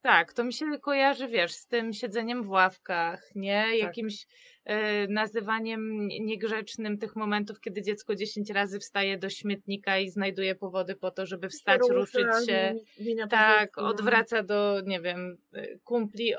Speaker 1: Tak, to mi się kojarzy, wiesz, z tym siedzeniem w ławkach,
Speaker 2: Tak.
Speaker 1: nie? Jakimś e, nazywaniem niegrzecznym tych momentów, kiedy dziecko 10 razy wstaje do śmietnika i znajduje powody po to, żeby wstać,
Speaker 2: Rusza,
Speaker 1: ruszyć się. Tak,
Speaker 2: pozycję.
Speaker 1: odwraca do, nie wiem, y, kumpli, y,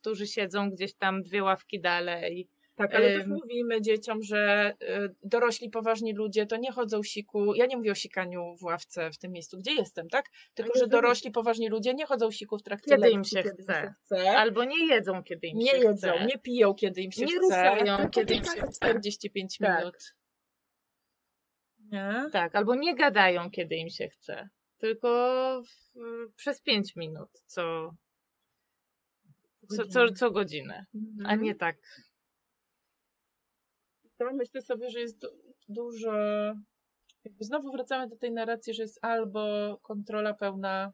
Speaker 1: którzy siedzą gdzieś tam dwie ławki dalej.
Speaker 2: Tak, ale też mówimy dzieciom, że y, dorośli, poważni ludzie to nie chodzą siku. Ja nie mówię o sikaniu w ławce w tym miejscu, gdzie jestem, tak? Tylko, że dorośli, poważni ludzie nie chodzą siku w trakcie
Speaker 1: Kiedy im
Speaker 2: lekcji,
Speaker 1: się
Speaker 2: kiedy
Speaker 1: chce.
Speaker 2: im się chce.
Speaker 1: Albo nie jedzą, kiedy im
Speaker 2: nie
Speaker 1: się
Speaker 2: jedzą,
Speaker 1: chce.
Speaker 2: nie piją, kiedy im się
Speaker 1: Nie
Speaker 2: chce.
Speaker 1: ruszają,
Speaker 2: tylko
Speaker 1: kiedy im się chce.
Speaker 2: 45
Speaker 1: Tak.
Speaker 2: minut. Nie?
Speaker 1: Tak, albo nie gadają, kiedy im się chce. Tylko w, przez 5 minut co, co, co, co godzinę. A
Speaker 2: Mhm.
Speaker 1: nie tak.
Speaker 2: To myślę sobie, że jest du- dużo. Jakby znowu wracamy do tej narracji, że jest albo kontrola pełna,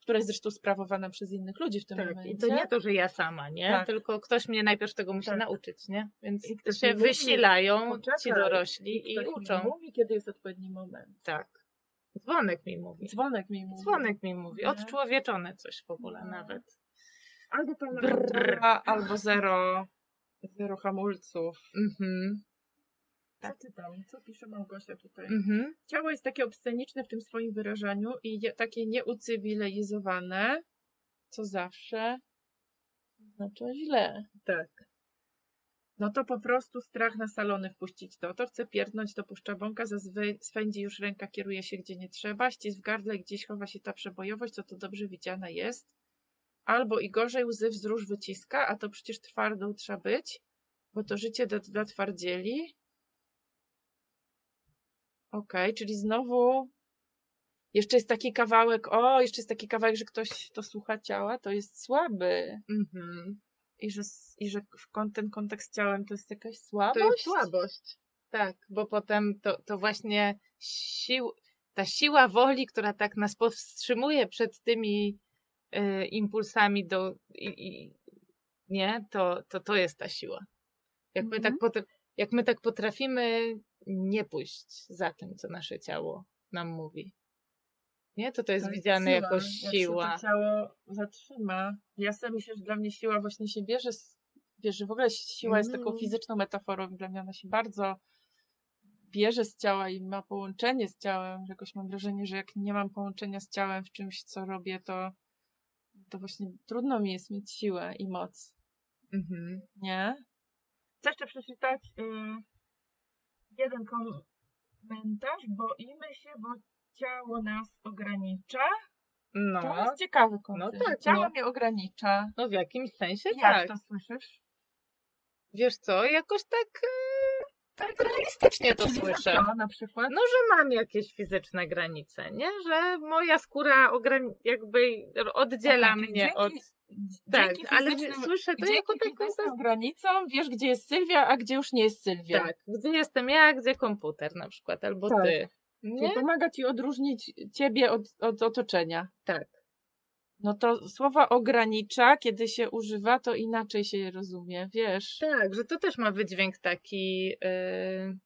Speaker 2: która jest zresztą sprawowana przez innych ludzi w tym
Speaker 1: tak.
Speaker 2: momencie.
Speaker 1: I to nie to, że ja sama, nie?
Speaker 2: Tak.
Speaker 1: Tylko ktoś mnie najpierw tego musi
Speaker 2: Tak.
Speaker 1: nauczyć, nie? Więc
Speaker 2: I ktoś
Speaker 1: się
Speaker 2: mi mówi,
Speaker 1: wysilają
Speaker 2: Poczekaj,
Speaker 1: ci dorośli i
Speaker 2: mi
Speaker 1: uczą.
Speaker 2: mówi, kiedy jest odpowiedni moment.
Speaker 1: Tak. Dzwonek mi mówi.
Speaker 2: Dzwonek mi mówi.
Speaker 1: Dzwonek mi mówi. Odczłowieczone coś w ogóle
Speaker 2: No.
Speaker 1: nawet.
Speaker 2: Albo pełna kontrola, albo zero, zero hamulców.
Speaker 1: Mhm.
Speaker 2: Co ty tam? Co pisze Małgosia tutaj?
Speaker 1: Mhm.
Speaker 2: Ciało jest takie obsceniczne w tym swoim wyrażaniu i takie nieucywilizowane, co zawsze oznacza źle.
Speaker 1: Tak.
Speaker 2: No to po prostu strach na salony wpuścić to. To chce pierdnąć, to puszcza bąka, zazwy- swędzi już ręka, kieruje się gdzie nie trzeba, ścisk w gardle, gdzieś chowa się ta przebojowość, co to dobrze widziana jest. Albo i gorzej łzy wzrusz wyciska, a to przecież twardą trzeba być, bo to życie dla, dla twardzieli. Okej, czyli znowu jeszcze jest taki kawałek, o, jeszcze jest taki kawałek, że ktoś to słucha ciała, to jest słaby.
Speaker 1: Mhm.
Speaker 2: I że, i że ten kontakt z ciałem to jest jakaś słabość.
Speaker 1: To jest słabość. Tak, bo potem to, to właśnie sił, ta siła woli, która tak nas powstrzymuje przed tymi e, impulsami do. I, i, nie, to, to to jest ta siła. Jak my, tak
Speaker 2: Mhm.
Speaker 1: jak my tak potrafimy nie pójść za tym, co nasze ciało nam mówi. Nie, to to jest
Speaker 2: To
Speaker 1: widziane
Speaker 2: siła,
Speaker 1: jako
Speaker 2: Jak się
Speaker 1: siła.
Speaker 2: to ciało zatrzyma. Ja sobie myślę, że dla mnie siła właśnie się bierze, z, wiesz, że w ogóle siła jest taką
Speaker 1: Mm.
Speaker 2: fizyczną metaforą dla mnie ona się bardzo bierze z ciała i ma połączenie z ciałem. Jakoś mam wrażenie, że jak nie mam połączenia z ciałem w czymś, co robię, to, to właśnie trudno mi jest mieć siłę i moc.
Speaker 1: Mhm.
Speaker 2: Nie? Chcę jeszcze przeczytać y, jeden komentarz. Boimy się, bo ciało nas ogranicza.
Speaker 1: No,
Speaker 2: To jest ciekawy koncept.
Speaker 1: tak,
Speaker 2: ciało
Speaker 1: no.
Speaker 2: mnie ogranicza.
Speaker 1: no w jakimś sensie
Speaker 2: Jak
Speaker 1: tak.
Speaker 2: to słyszysz?
Speaker 1: Wiesz co, jakoś tak, e, tak realistycznie to
Speaker 2: Czyli
Speaker 1: słyszę.
Speaker 2: Na przykład?
Speaker 1: No, że mam jakieś fizyczne granice, nie? Że moja skóra ograni- jakby oddziela
Speaker 2: czyli
Speaker 1: mnie
Speaker 2: dzięki-
Speaker 1: od... Tak,
Speaker 2: dzięki
Speaker 1: ale
Speaker 2: fizycznym-
Speaker 1: słyszę to jako taką...
Speaker 2: fizycznym granicom wiesz, gdzie jest Sylwia, a gdzie już nie jest Sylwia.
Speaker 1: Tak, gdzie jestem ja, gdzie komputer na przykład, albo
Speaker 2: Tak.
Speaker 1: ty.
Speaker 2: Czyli
Speaker 1: Nie?
Speaker 2: pomaga ci odróżnić ciebie od, od otoczenia.
Speaker 1: Tak.
Speaker 2: No to słowa ogranicza, kiedy się używa, to inaczej się je rozumie, wiesz.
Speaker 1: Tak, że to też ma wydźwięk taki yy,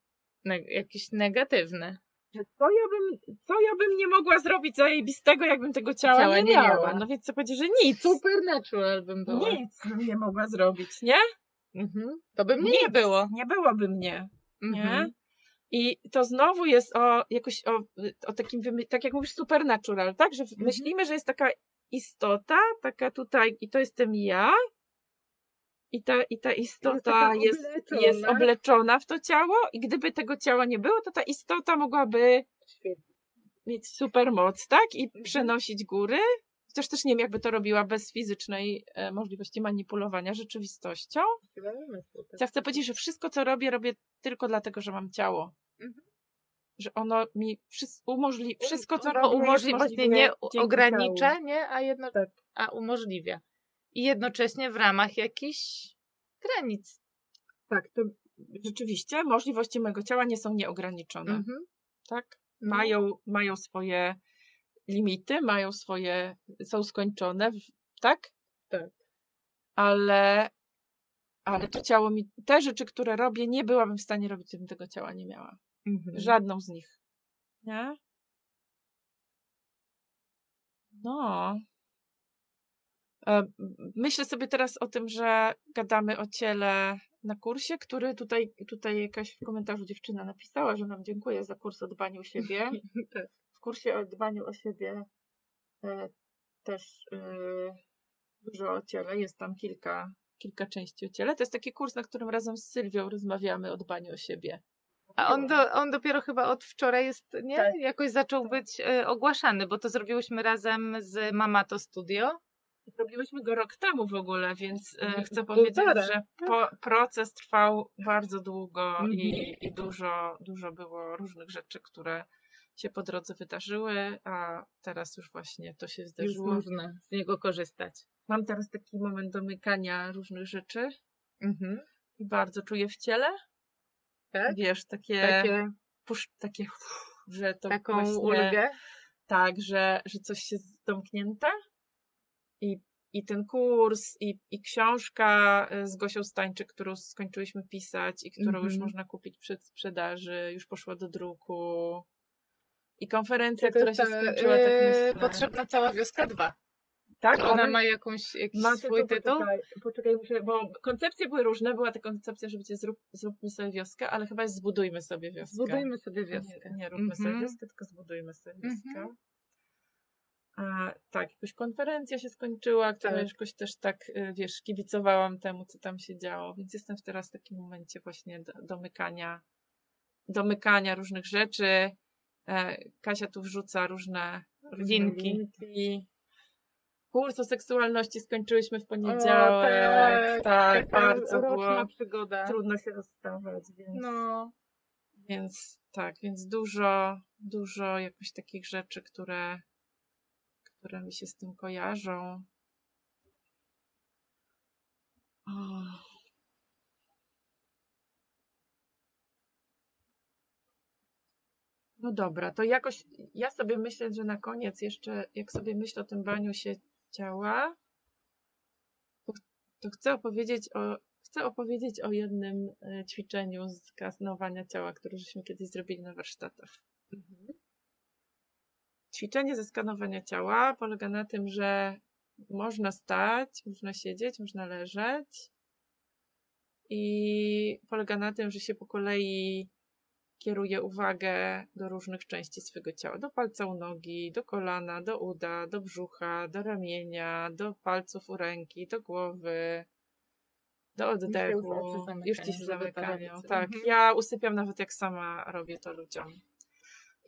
Speaker 1: ne- jakiś negatywny.
Speaker 2: Że co ja, bym, co ja bym nie mogła zrobić zajebistego, jakbym tego ciała,
Speaker 1: Ciała
Speaker 2: nie,
Speaker 1: nie
Speaker 2: miała.
Speaker 1: miała.
Speaker 2: No więc co powiedzieć, że nic.
Speaker 1: Supernatural bym była.
Speaker 2: Nic bym nie mogła zrobić, nie?
Speaker 1: Mhm. To by mnie nie było.
Speaker 2: Nie byłoby mnie.
Speaker 1: Mhm.
Speaker 2: nie? I to znowu jest o jakoś o, o takim, tak jak mówisz, supernatural, tak? Że
Speaker 1: Mhm.
Speaker 2: myślimy, że jest taka istota, taka tutaj, i to jestem ja. I ta, i ta istota
Speaker 1: taka
Speaker 2: jest,
Speaker 1: obleczona.
Speaker 2: jest obleczona w to ciało, i gdyby tego ciała nie było, to ta istota mogłaby
Speaker 1: Świetnie.
Speaker 2: mieć super moc, tak? I
Speaker 1: Mhm.
Speaker 2: przenosić góry. Chociaż też nie wiem, jakby to robiła bez fizycznej e, możliwości manipulowania rzeczywistością. Ja chcę powiedzieć, że wszystko, co robię, robię tylko dlatego, że mam ciało.
Speaker 1: Mhm.
Speaker 2: Że ono mi wszystko umożliwi, wszystko, co
Speaker 1: No,
Speaker 2: robię,
Speaker 1: umożliwia, właśnie nie ogranicza, nie? A, jedno,
Speaker 2: Tak.
Speaker 1: a umożliwia. I jednocześnie w ramach jakichś granic.
Speaker 2: Tak, to rzeczywiście możliwości mojego ciała nie są nieograniczone.
Speaker 1: Mhm.
Speaker 2: Tak?
Speaker 1: No.
Speaker 2: Mają, mają swoje limity, mają swoje, są skończone, tak?
Speaker 1: Tak.
Speaker 2: Ale, ale to ciało mi, te rzeczy, które robię, nie byłabym w stanie robić, gdybym tego ciała nie miała.
Speaker 1: Mhm.
Speaker 2: Żadną z nich. Nie? No. E, Myślę sobie teraz o tym, że gadamy o ciele na kursie, który tutaj, tutaj jakaś w komentarzu dziewczyna napisała, że nam dziękuję za kurs o dbaniu o siebie. [laughs]
Speaker 1: Tak.
Speaker 2: W kursie o dbaniu o siebie e, też e, dużo o ciele. Jest tam kilka, kilka części o ciele. To jest taki kurs, na którym razem z Sylwią rozmawiamy o dbaniu o siebie.
Speaker 1: A on, do, on dopiero chyba od wczoraj jest, nie?
Speaker 2: Tak.
Speaker 1: Jakoś zaczął być e, ogłaszany, bo to zrobiłyśmy razem z Mamato Studio.
Speaker 2: Zrobiłyśmy go rok temu w ogóle, więc e,
Speaker 1: Mhm.
Speaker 2: chcę powiedzieć, że po, proces trwał bardzo długo
Speaker 1: Mhm.
Speaker 2: i, i dużo, dużo było różnych rzeczy, które się po drodze wydarzyły, a teraz już właśnie to się
Speaker 1: Już
Speaker 2: zdarzyło.
Speaker 1: można z niego korzystać.
Speaker 2: Mam teraz taki moment domykania różnych rzeczy
Speaker 1: Mhm.
Speaker 2: i bardzo czuję w ciele.
Speaker 1: Tak?
Speaker 2: Wiesz, takie,
Speaker 1: Takie,
Speaker 2: pusz, takie uff, [laughs] że to
Speaker 1: taką
Speaker 2: właśnie,
Speaker 1: ulgę.
Speaker 2: tak, że, że coś się zamknięte i, i ten kurs i, i książka y, z Gosią Stańczyk, którą skończyłyśmy pisać i którą już
Speaker 1: Mhm.
Speaker 2: można kupić przed sprzedaży, już poszła do druku i konferencja,
Speaker 1: To
Speaker 2: która się skończyła, tak
Speaker 1: e,
Speaker 2: myślę.
Speaker 1: Potrzebna cała wioska 2.
Speaker 2: tak,
Speaker 1: Ona ma jakąś, jakiś
Speaker 2: ma
Speaker 1: swój tytuł?
Speaker 2: Poczekaj, poczekaj muszę, bo koncepcje były różne. Była ta koncepcja, że będzie zrób, zróbmy sobie wioskę, ale chyba jest zbudujmy sobie wioskę.
Speaker 1: Zbudujmy sobie wioskę.
Speaker 2: Nie, nie róbmy sobie
Speaker 1: Mhm.
Speaker 2: wioskę, tylko zbudujmy sobie wioskę.
Speaker 1: Mhm.
Speaker 2: A, tak, jakoś konferencja się skończyła, która
Speaker 1: Tak.
Speaker 2: jakoś też tak, y, wiesz, kibicowałam temu, co tam się działo, więc jestem teraz w takim momencie właśnie do, domykania, domykania różnych rzeczy. E, Kasia tu wrzuca różne, różne
Speaker 1: Linki.
Speaker 2: linki. Kurs o seksualności skończyłyśmy w poniedziałek.
Speaker 1: tak,
Speaker 2: tak,
Speaker 1: Taka
Speaker 2: bardzo było
Speaker 1: przygoda.
Speaker 2: trudno się rozstawać, więc,
Speaker 1: No,
Speaker 2: więc tak, więc dużo, dużo jakoś takich rzeczy, które, które mi się z tym kojarzą. O. No dobra, to jakoś ja sobie myślę, że na koniec jeszcze, jak sobie myślę o tym baniu się ciała, to, chcę opowiedzieć o, chcę opowiedzieć o jednym e, ćwiczeniu z skanowania ciała, które żeśmy kiedyś zrobili na warsztatach. Ćwiczenie ze skanowania ciała polega na tym, że można stać, można siedzieć, można leżeć i polega na tym, że się po kolei kieruje uwagę do różnych części swojego ciała. Do palca u nogi, do kolana, do uda, do brzucha, do ramienia, do palców u ręki, do głowy, do oddechu. Już ci się zamykają. Tak,
Speaker 1: Mhm.
Speaker 2: ja usypiam nawet jak sama robię to ludziom.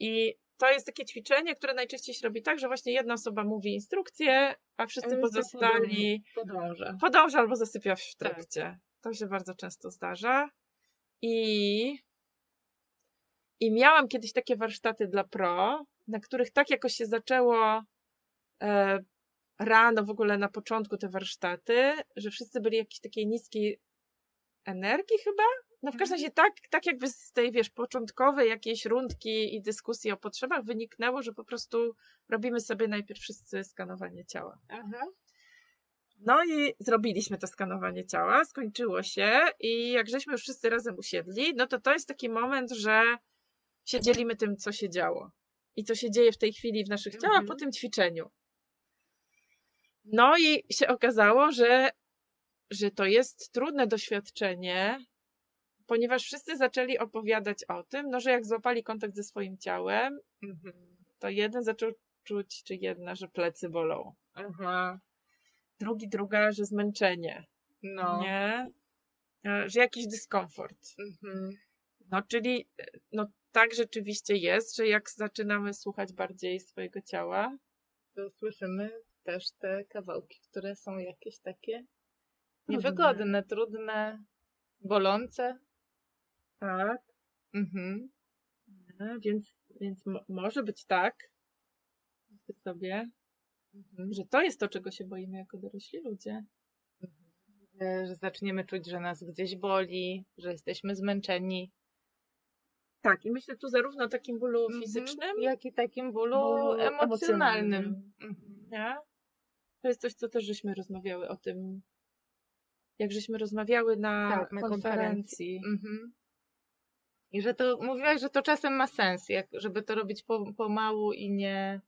Speaker 2: I to jest takie ćwiczenie, które najczęściej się robi tak, że właśnie jedna osoba mówi instrukcję, a wszyscy pozostali
Speaker 1: Podąża.
Speaker 2: podąża albo zasypia w
Speaker 1: Tak.
Speaker 2: trakcie. To się bardzo często zdarza. I, I miałam kiedyś takie warsztaty dla pro, na których tak jakoś się zaczęło e, rano w ogóle na początku te warsztaty, że wszyscy byli jakiejś takiej niskiej energii chyba. No w każdym razie tak, tak jakby z tej, wiesz, początkowej jakiejś rundki i dyskusji o potrzebach wyniknęło, że po prostu robimy sobie najpierw wszyscy skanowanie ciała.
Speaker 1: Aha.
Speaker 2: No i zrobiliśmy to skanowanie ciała, skończyło się i jak żeśmy już wszyscy razem usiedli, no to to jest taki moment, że się dzielimy tym, co się działo i co się dzieje w tej chwili w naszych ciałach
Speaker 1: Mhm.
Speaker 2: po tym ćwiczeniu. No i się okazało, że, że to jest trudne doświadczenie, ponieważ wszyscy zaczęli opowiadać o tym, no, że jak złapali kontakt ze swoim ciałem,
Speaker 1: Mhm.
Speaker 2: to jeden zaczął czuć, czy jedna, że plecy bolą.
Speaker 1: Aha.
Speaker 2: Drugi, druga, że zmęczenie.
Speaker 1: No.
Speaker 2: Nie? E, Że jakiś dyskomfort.
Speaker 1: Mhm.
Speaker 2: No, czyli e, no, tak rzeczywiście jest, że jak zaczynamy słuchać bardziej swojego ciała,
Speaker 1: To słyszymy też te kawałki, które są jakieś takie
Speaker 2: Trudne.
Speaker 1: niewygodne, trudne, bolące.
Speaker 2: tak,
Speaker 1: Mhm.
Speaker 2: nie? więc, więc mo- może być tak, sobie,
Speaker 1: Mhm.
Speaker 2: że to jest to, czego się boimy jako dorośli ludzie.
Speaker 1: E, Że zaczniemy czuć, że nas gdzieś boli, że jesteśmy zmęczeni.
Speaker 2: Tak, i myślę tu zarówno o takim bólu
Speaker 1: Mhm.
Speaker 2: fizycznym,
Speaker 1: Jak i takim bólu,
Speaker 2: Bólu
Speaker 1: emocjonalnym.
Speaker 2: emocjonalnym.
Speaker 1: Mhm.
Speaker 2: nie? To jest coś, co też żeśmy rozmawiały o tym, jak żeśmy rozmawiały na,
Speaker 1: Tak, na
Speaker 2: konferencji.
Speaker 1: Mhm. I że to mówiłaś, że to czasem ma sens, jak, żeby to robić po, pomału i nie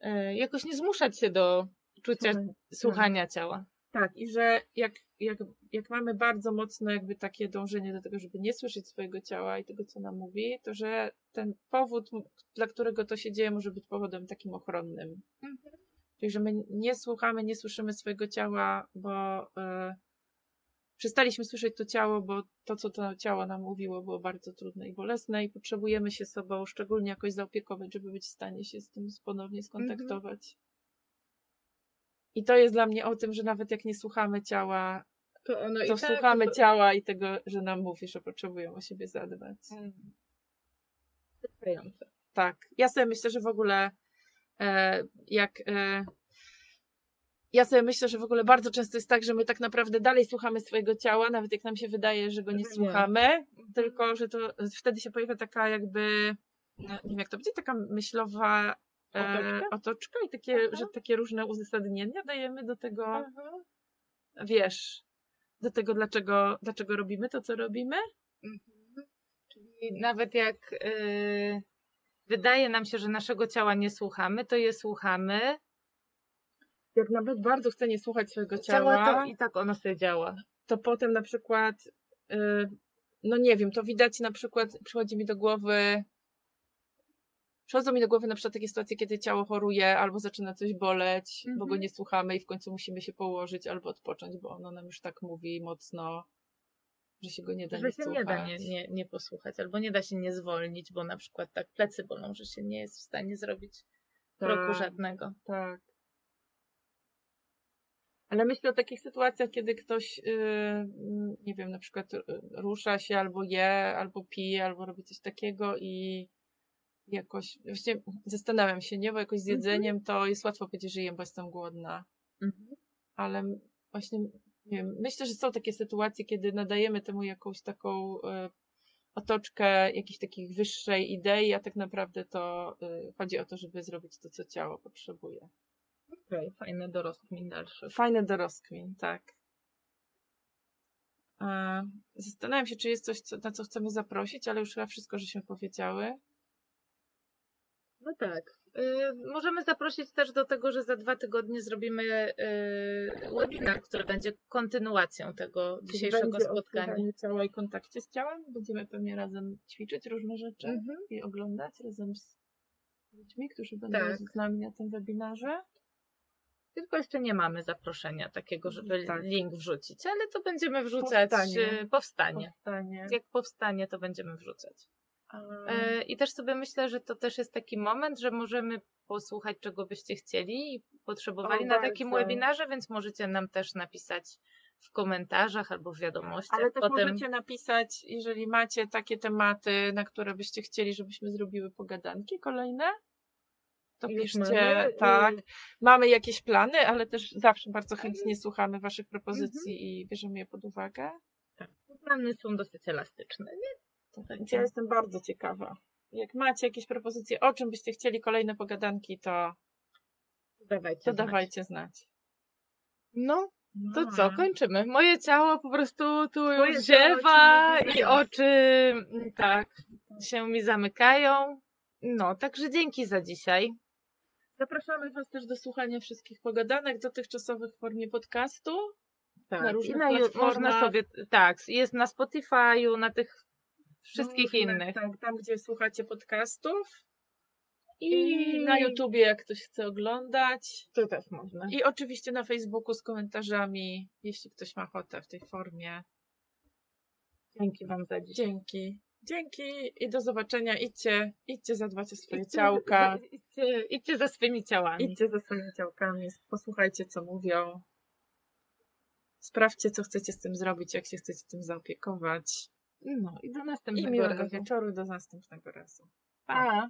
Speaker 1: e, jakoś nie zmuszać się do czucia
Speaker 2: Słuchaj,
Speaker 1: słuchania ciała.
Speaker 2: Tak, i że jak, jak, jak mamy bardzo mocno jakby takie dążenie do tego, żeby nie słyszeć swojego ciała i tego, co nam mówi, to że ten powód, dla którego to się dzieje, może być powodem takim ochronnym. Czyli, że my nie słuchamy, nie słyszymy swojego ciała, bo y, przestaliśmy słyszeć to ciało, bo to, co to ciało nam mówiło, było bardzo trudne i bolesne i potrzebujemy się sobą szczególnie jakoś zaopiekować, żeby być w stanie się z tym ponownie skontaktować. I to jest dla mnie o tym, że nawet jak nie słuchamy ciała,
Speaker 1: To, ono
Speaker 2: to
Speaker 1: i tak,
Speaker 2: słuchamy
Speaker 1: to-
Speaker 2: ciała i tego, że nam mówi, że potrzebują o siebie zadbać.
Speaker 1: Mm. Wystarczające.
Speaker 2: Tak. Ja sobie myślę, że w ogóle e, jak. E, ja sobie myślę, że w ogóle bardzo często jest tak, że my tak naprawdę dalej słuchamy swojego ciała, nawet jak nam się wydaje, że go nie
Speaker 1: nie.
Speaker 2: słuchamy, tylko że to wtedy się pojawia taka jakby, no, nie wiem jak to będzie, taka myślowa e,
Speaker 1: Otoczka?
Speaker 2: otoczka i takie,
Speaker 1: Aha.
Speaker 2: że takie różne uzasadnienia dajemy do tego,
Speaker 1: Aha.
Speaker 2: wiesz, do tego, dlaczego, dlaczego robimy to, co robimy.
Speaker 1: Mhm. Czyli nawet jak y, wydaje nam się, że naszego ciała nie słuchamy, to je słuchamy.
Speaker 2: Jak nawet bardzo chcę nie słuchać swojego
Speaker 1: Ciała
Speaker 2: ciała,
Speaker 1: to i tak ono sobie działa.
Speaker 2: to potem na przykład, y, no nie wiem, to widać na przykład, przychodzi mi do głowy, przychodzą mi do głowy na przykład takie sytuacje, kiedy ciało choruje albo zaczyna coś boleć, bo go
Speaker 1: Mhm.
Speaker 2: nie słuchamy i w końcu musimy się położyć albo odpocząć, bo ono nam już tak mówi mocno, że się go nie da
Speaker 1: Że
Speaker 2: nie
Speaker 1: się
Speaker 2: słuchać.
Speaker 1: nie da nie, nie, nie posłuchać, albo nie da się nie zwolnić, bo na przykład tak plecy bolą, że się nie jest w stanie zrobić kroku
Speaker 2: Tak,
Speaker 1: żadnego.
Speaker 2: tak. Ale myślę o takich sytuacjach, kiedy ktoś, yy, nie wiem, na przykład y, rusza się albo je, albo pije, albo robi coś takiego i jakoś, właśnie zastanawiam się, nie, bo jakoś z
Speaker 1: Mhm.
Speaker 2: jedzeniem to jest łatwo powiedzieć, że jem, bo jestem głodna,
Speaker 1: Mhm.
Speaker 2: ale właśnie, nie wiem, myślę, że są takie sytuacje, kiedy nadajemy temu jakąś taką y, otoczkę jakiejś takich wyższej idei, a tak naprawdę to y, chodzi o to, żeby zrobić to, co ciało potrzebuje.
Speaker 1: Okej, fajne dorostkmin dalszy.
Speaker 2: Fajny dorostkmin, tak. E, Zastanawiam się, czy jest coś, co, na co chcemy zaprosić, ale już chyba wszystko, żeśmy powiedziały.
Speaker 1: No tak. Y, możemy zaprosić też do tego, że za dwa tygodnie zrobimy y, webinar, który będzie kontynuacją tego dzisiejszego
Speaker 2: Będzie o
Speaker 1: spotkania.
Speaker 2: ciała i kontakcie z ciałem. Będziemy pewnie razem ćwiczyć różne rzeczy
Speaker 1: Mhm.
Speaker 2: i oglądać razem z ludźmi, którzy będą
Speaker 1: Tak.
Speaker 2: z nami na tym webinarze.
Speaker 1: Tylko jeszcze nie mamy zaproszenia takiego, żeby
Speaker 2: Tak.
Speaker 1: link wrzucić, ale to będziemy wrzucać.
Speaker 2: Powstanie.
Speaker 1: y, powstanie.
Speaker 2: Powstanie.
Speaker 1: Jak powstanie, to będziemy wrzucać. E, I też sobie myślę, że to też jest taki moment, że możemy posłuchać, czego byście chcieli i potrzebowali
Speaker 2: O,
Speaker 1: na takim webinarze, więc możecie nam też napisać w komentarzach albo w wiadomościach.
Speaker 2: Ale też
Speaker 1: Potem
Speaker 2: możecie napisać, jeżeli macie takie tematy, na które byście chcieli, żebyśmy zrobiły pogadanki kolejne, to
Speaker 1: Już
Speaker 2: piszcie,
Speaker 1: mamy, y-
Speaker 2: tak. Mamy jakieś plany, ale też zawsze bardzo chętnie słuchamy Waszych propozycji i bierzemy je pod uwagę.
Speaker 1: plany są dosyć elastyczne. Nie?
Speaker 2: Więc ja jestem bardzo ciekawa. Jak macie jakieś propozycje, o czym byście chcieli kolejne pogadanki, to,
Speaker 1: dawajcie.
Speaker 2: to
Speaker 1: znać.
Speaker 2: dawajcie znać.
Speaker 1: No, to
Speaker 2: No.
Speaker 1: co, kończymy. Moje ciało po prostu tu
Speaker 2: Twoje
Speaker 1: już ziewa i oczy mm, tak się mi zamykają. No, także dzięki za dzisiaj.
Speaker 2: Zapraszamy Was też do słuchania wszystkich pogadanek dotychczasowych w formie podcastu.
Speaker 1: Tak,
Speaker 2: Na
Speaker 1: i
Speaker 2: różnych
Speaker 1: na, ju- można sobie, tak, jest na Spotify'u, na tych wszystkich
Speaker 2: Różne,
Speaker 1: innych.
Speaker 2: Tak, tam gdzie słuchacie podcastów.
Speaker 1: I,
Speaker 2: I na YouTubie, jak ktoś chce oglądać.
Speaker 1: To też można.
Speaker 2: I oczywiście na Facebooku z komentarzami, jeśli ktoś ma ochotę w tej formie.
Speaker 1: Dzięki Wam za dzisiaj.
Speaker 2: Dzięki. Dzięki i do zobaczenia. Idźcie, idźcie zadbać o swoje
Speaker 1: Idźcie-
Speaker 2: ciałka. [laughs]
Speaker 1: Idźcie, idźcie za swymi ciałami.
Speaker 2: Idźcie za swoimi ciałkami, posłuchajcie, co mówią. Sprawdźcie, co chcecie z tym zrobić, jak się chcecie tym zaopiekować.
Speaker 1: No i do
Speaker 2: I
Speaker 1: następnego
Speaker 2: miłego
Speaker 1: razu.
Speaker 2: wieczoru do następnego razu.
Speaker 1: Pa!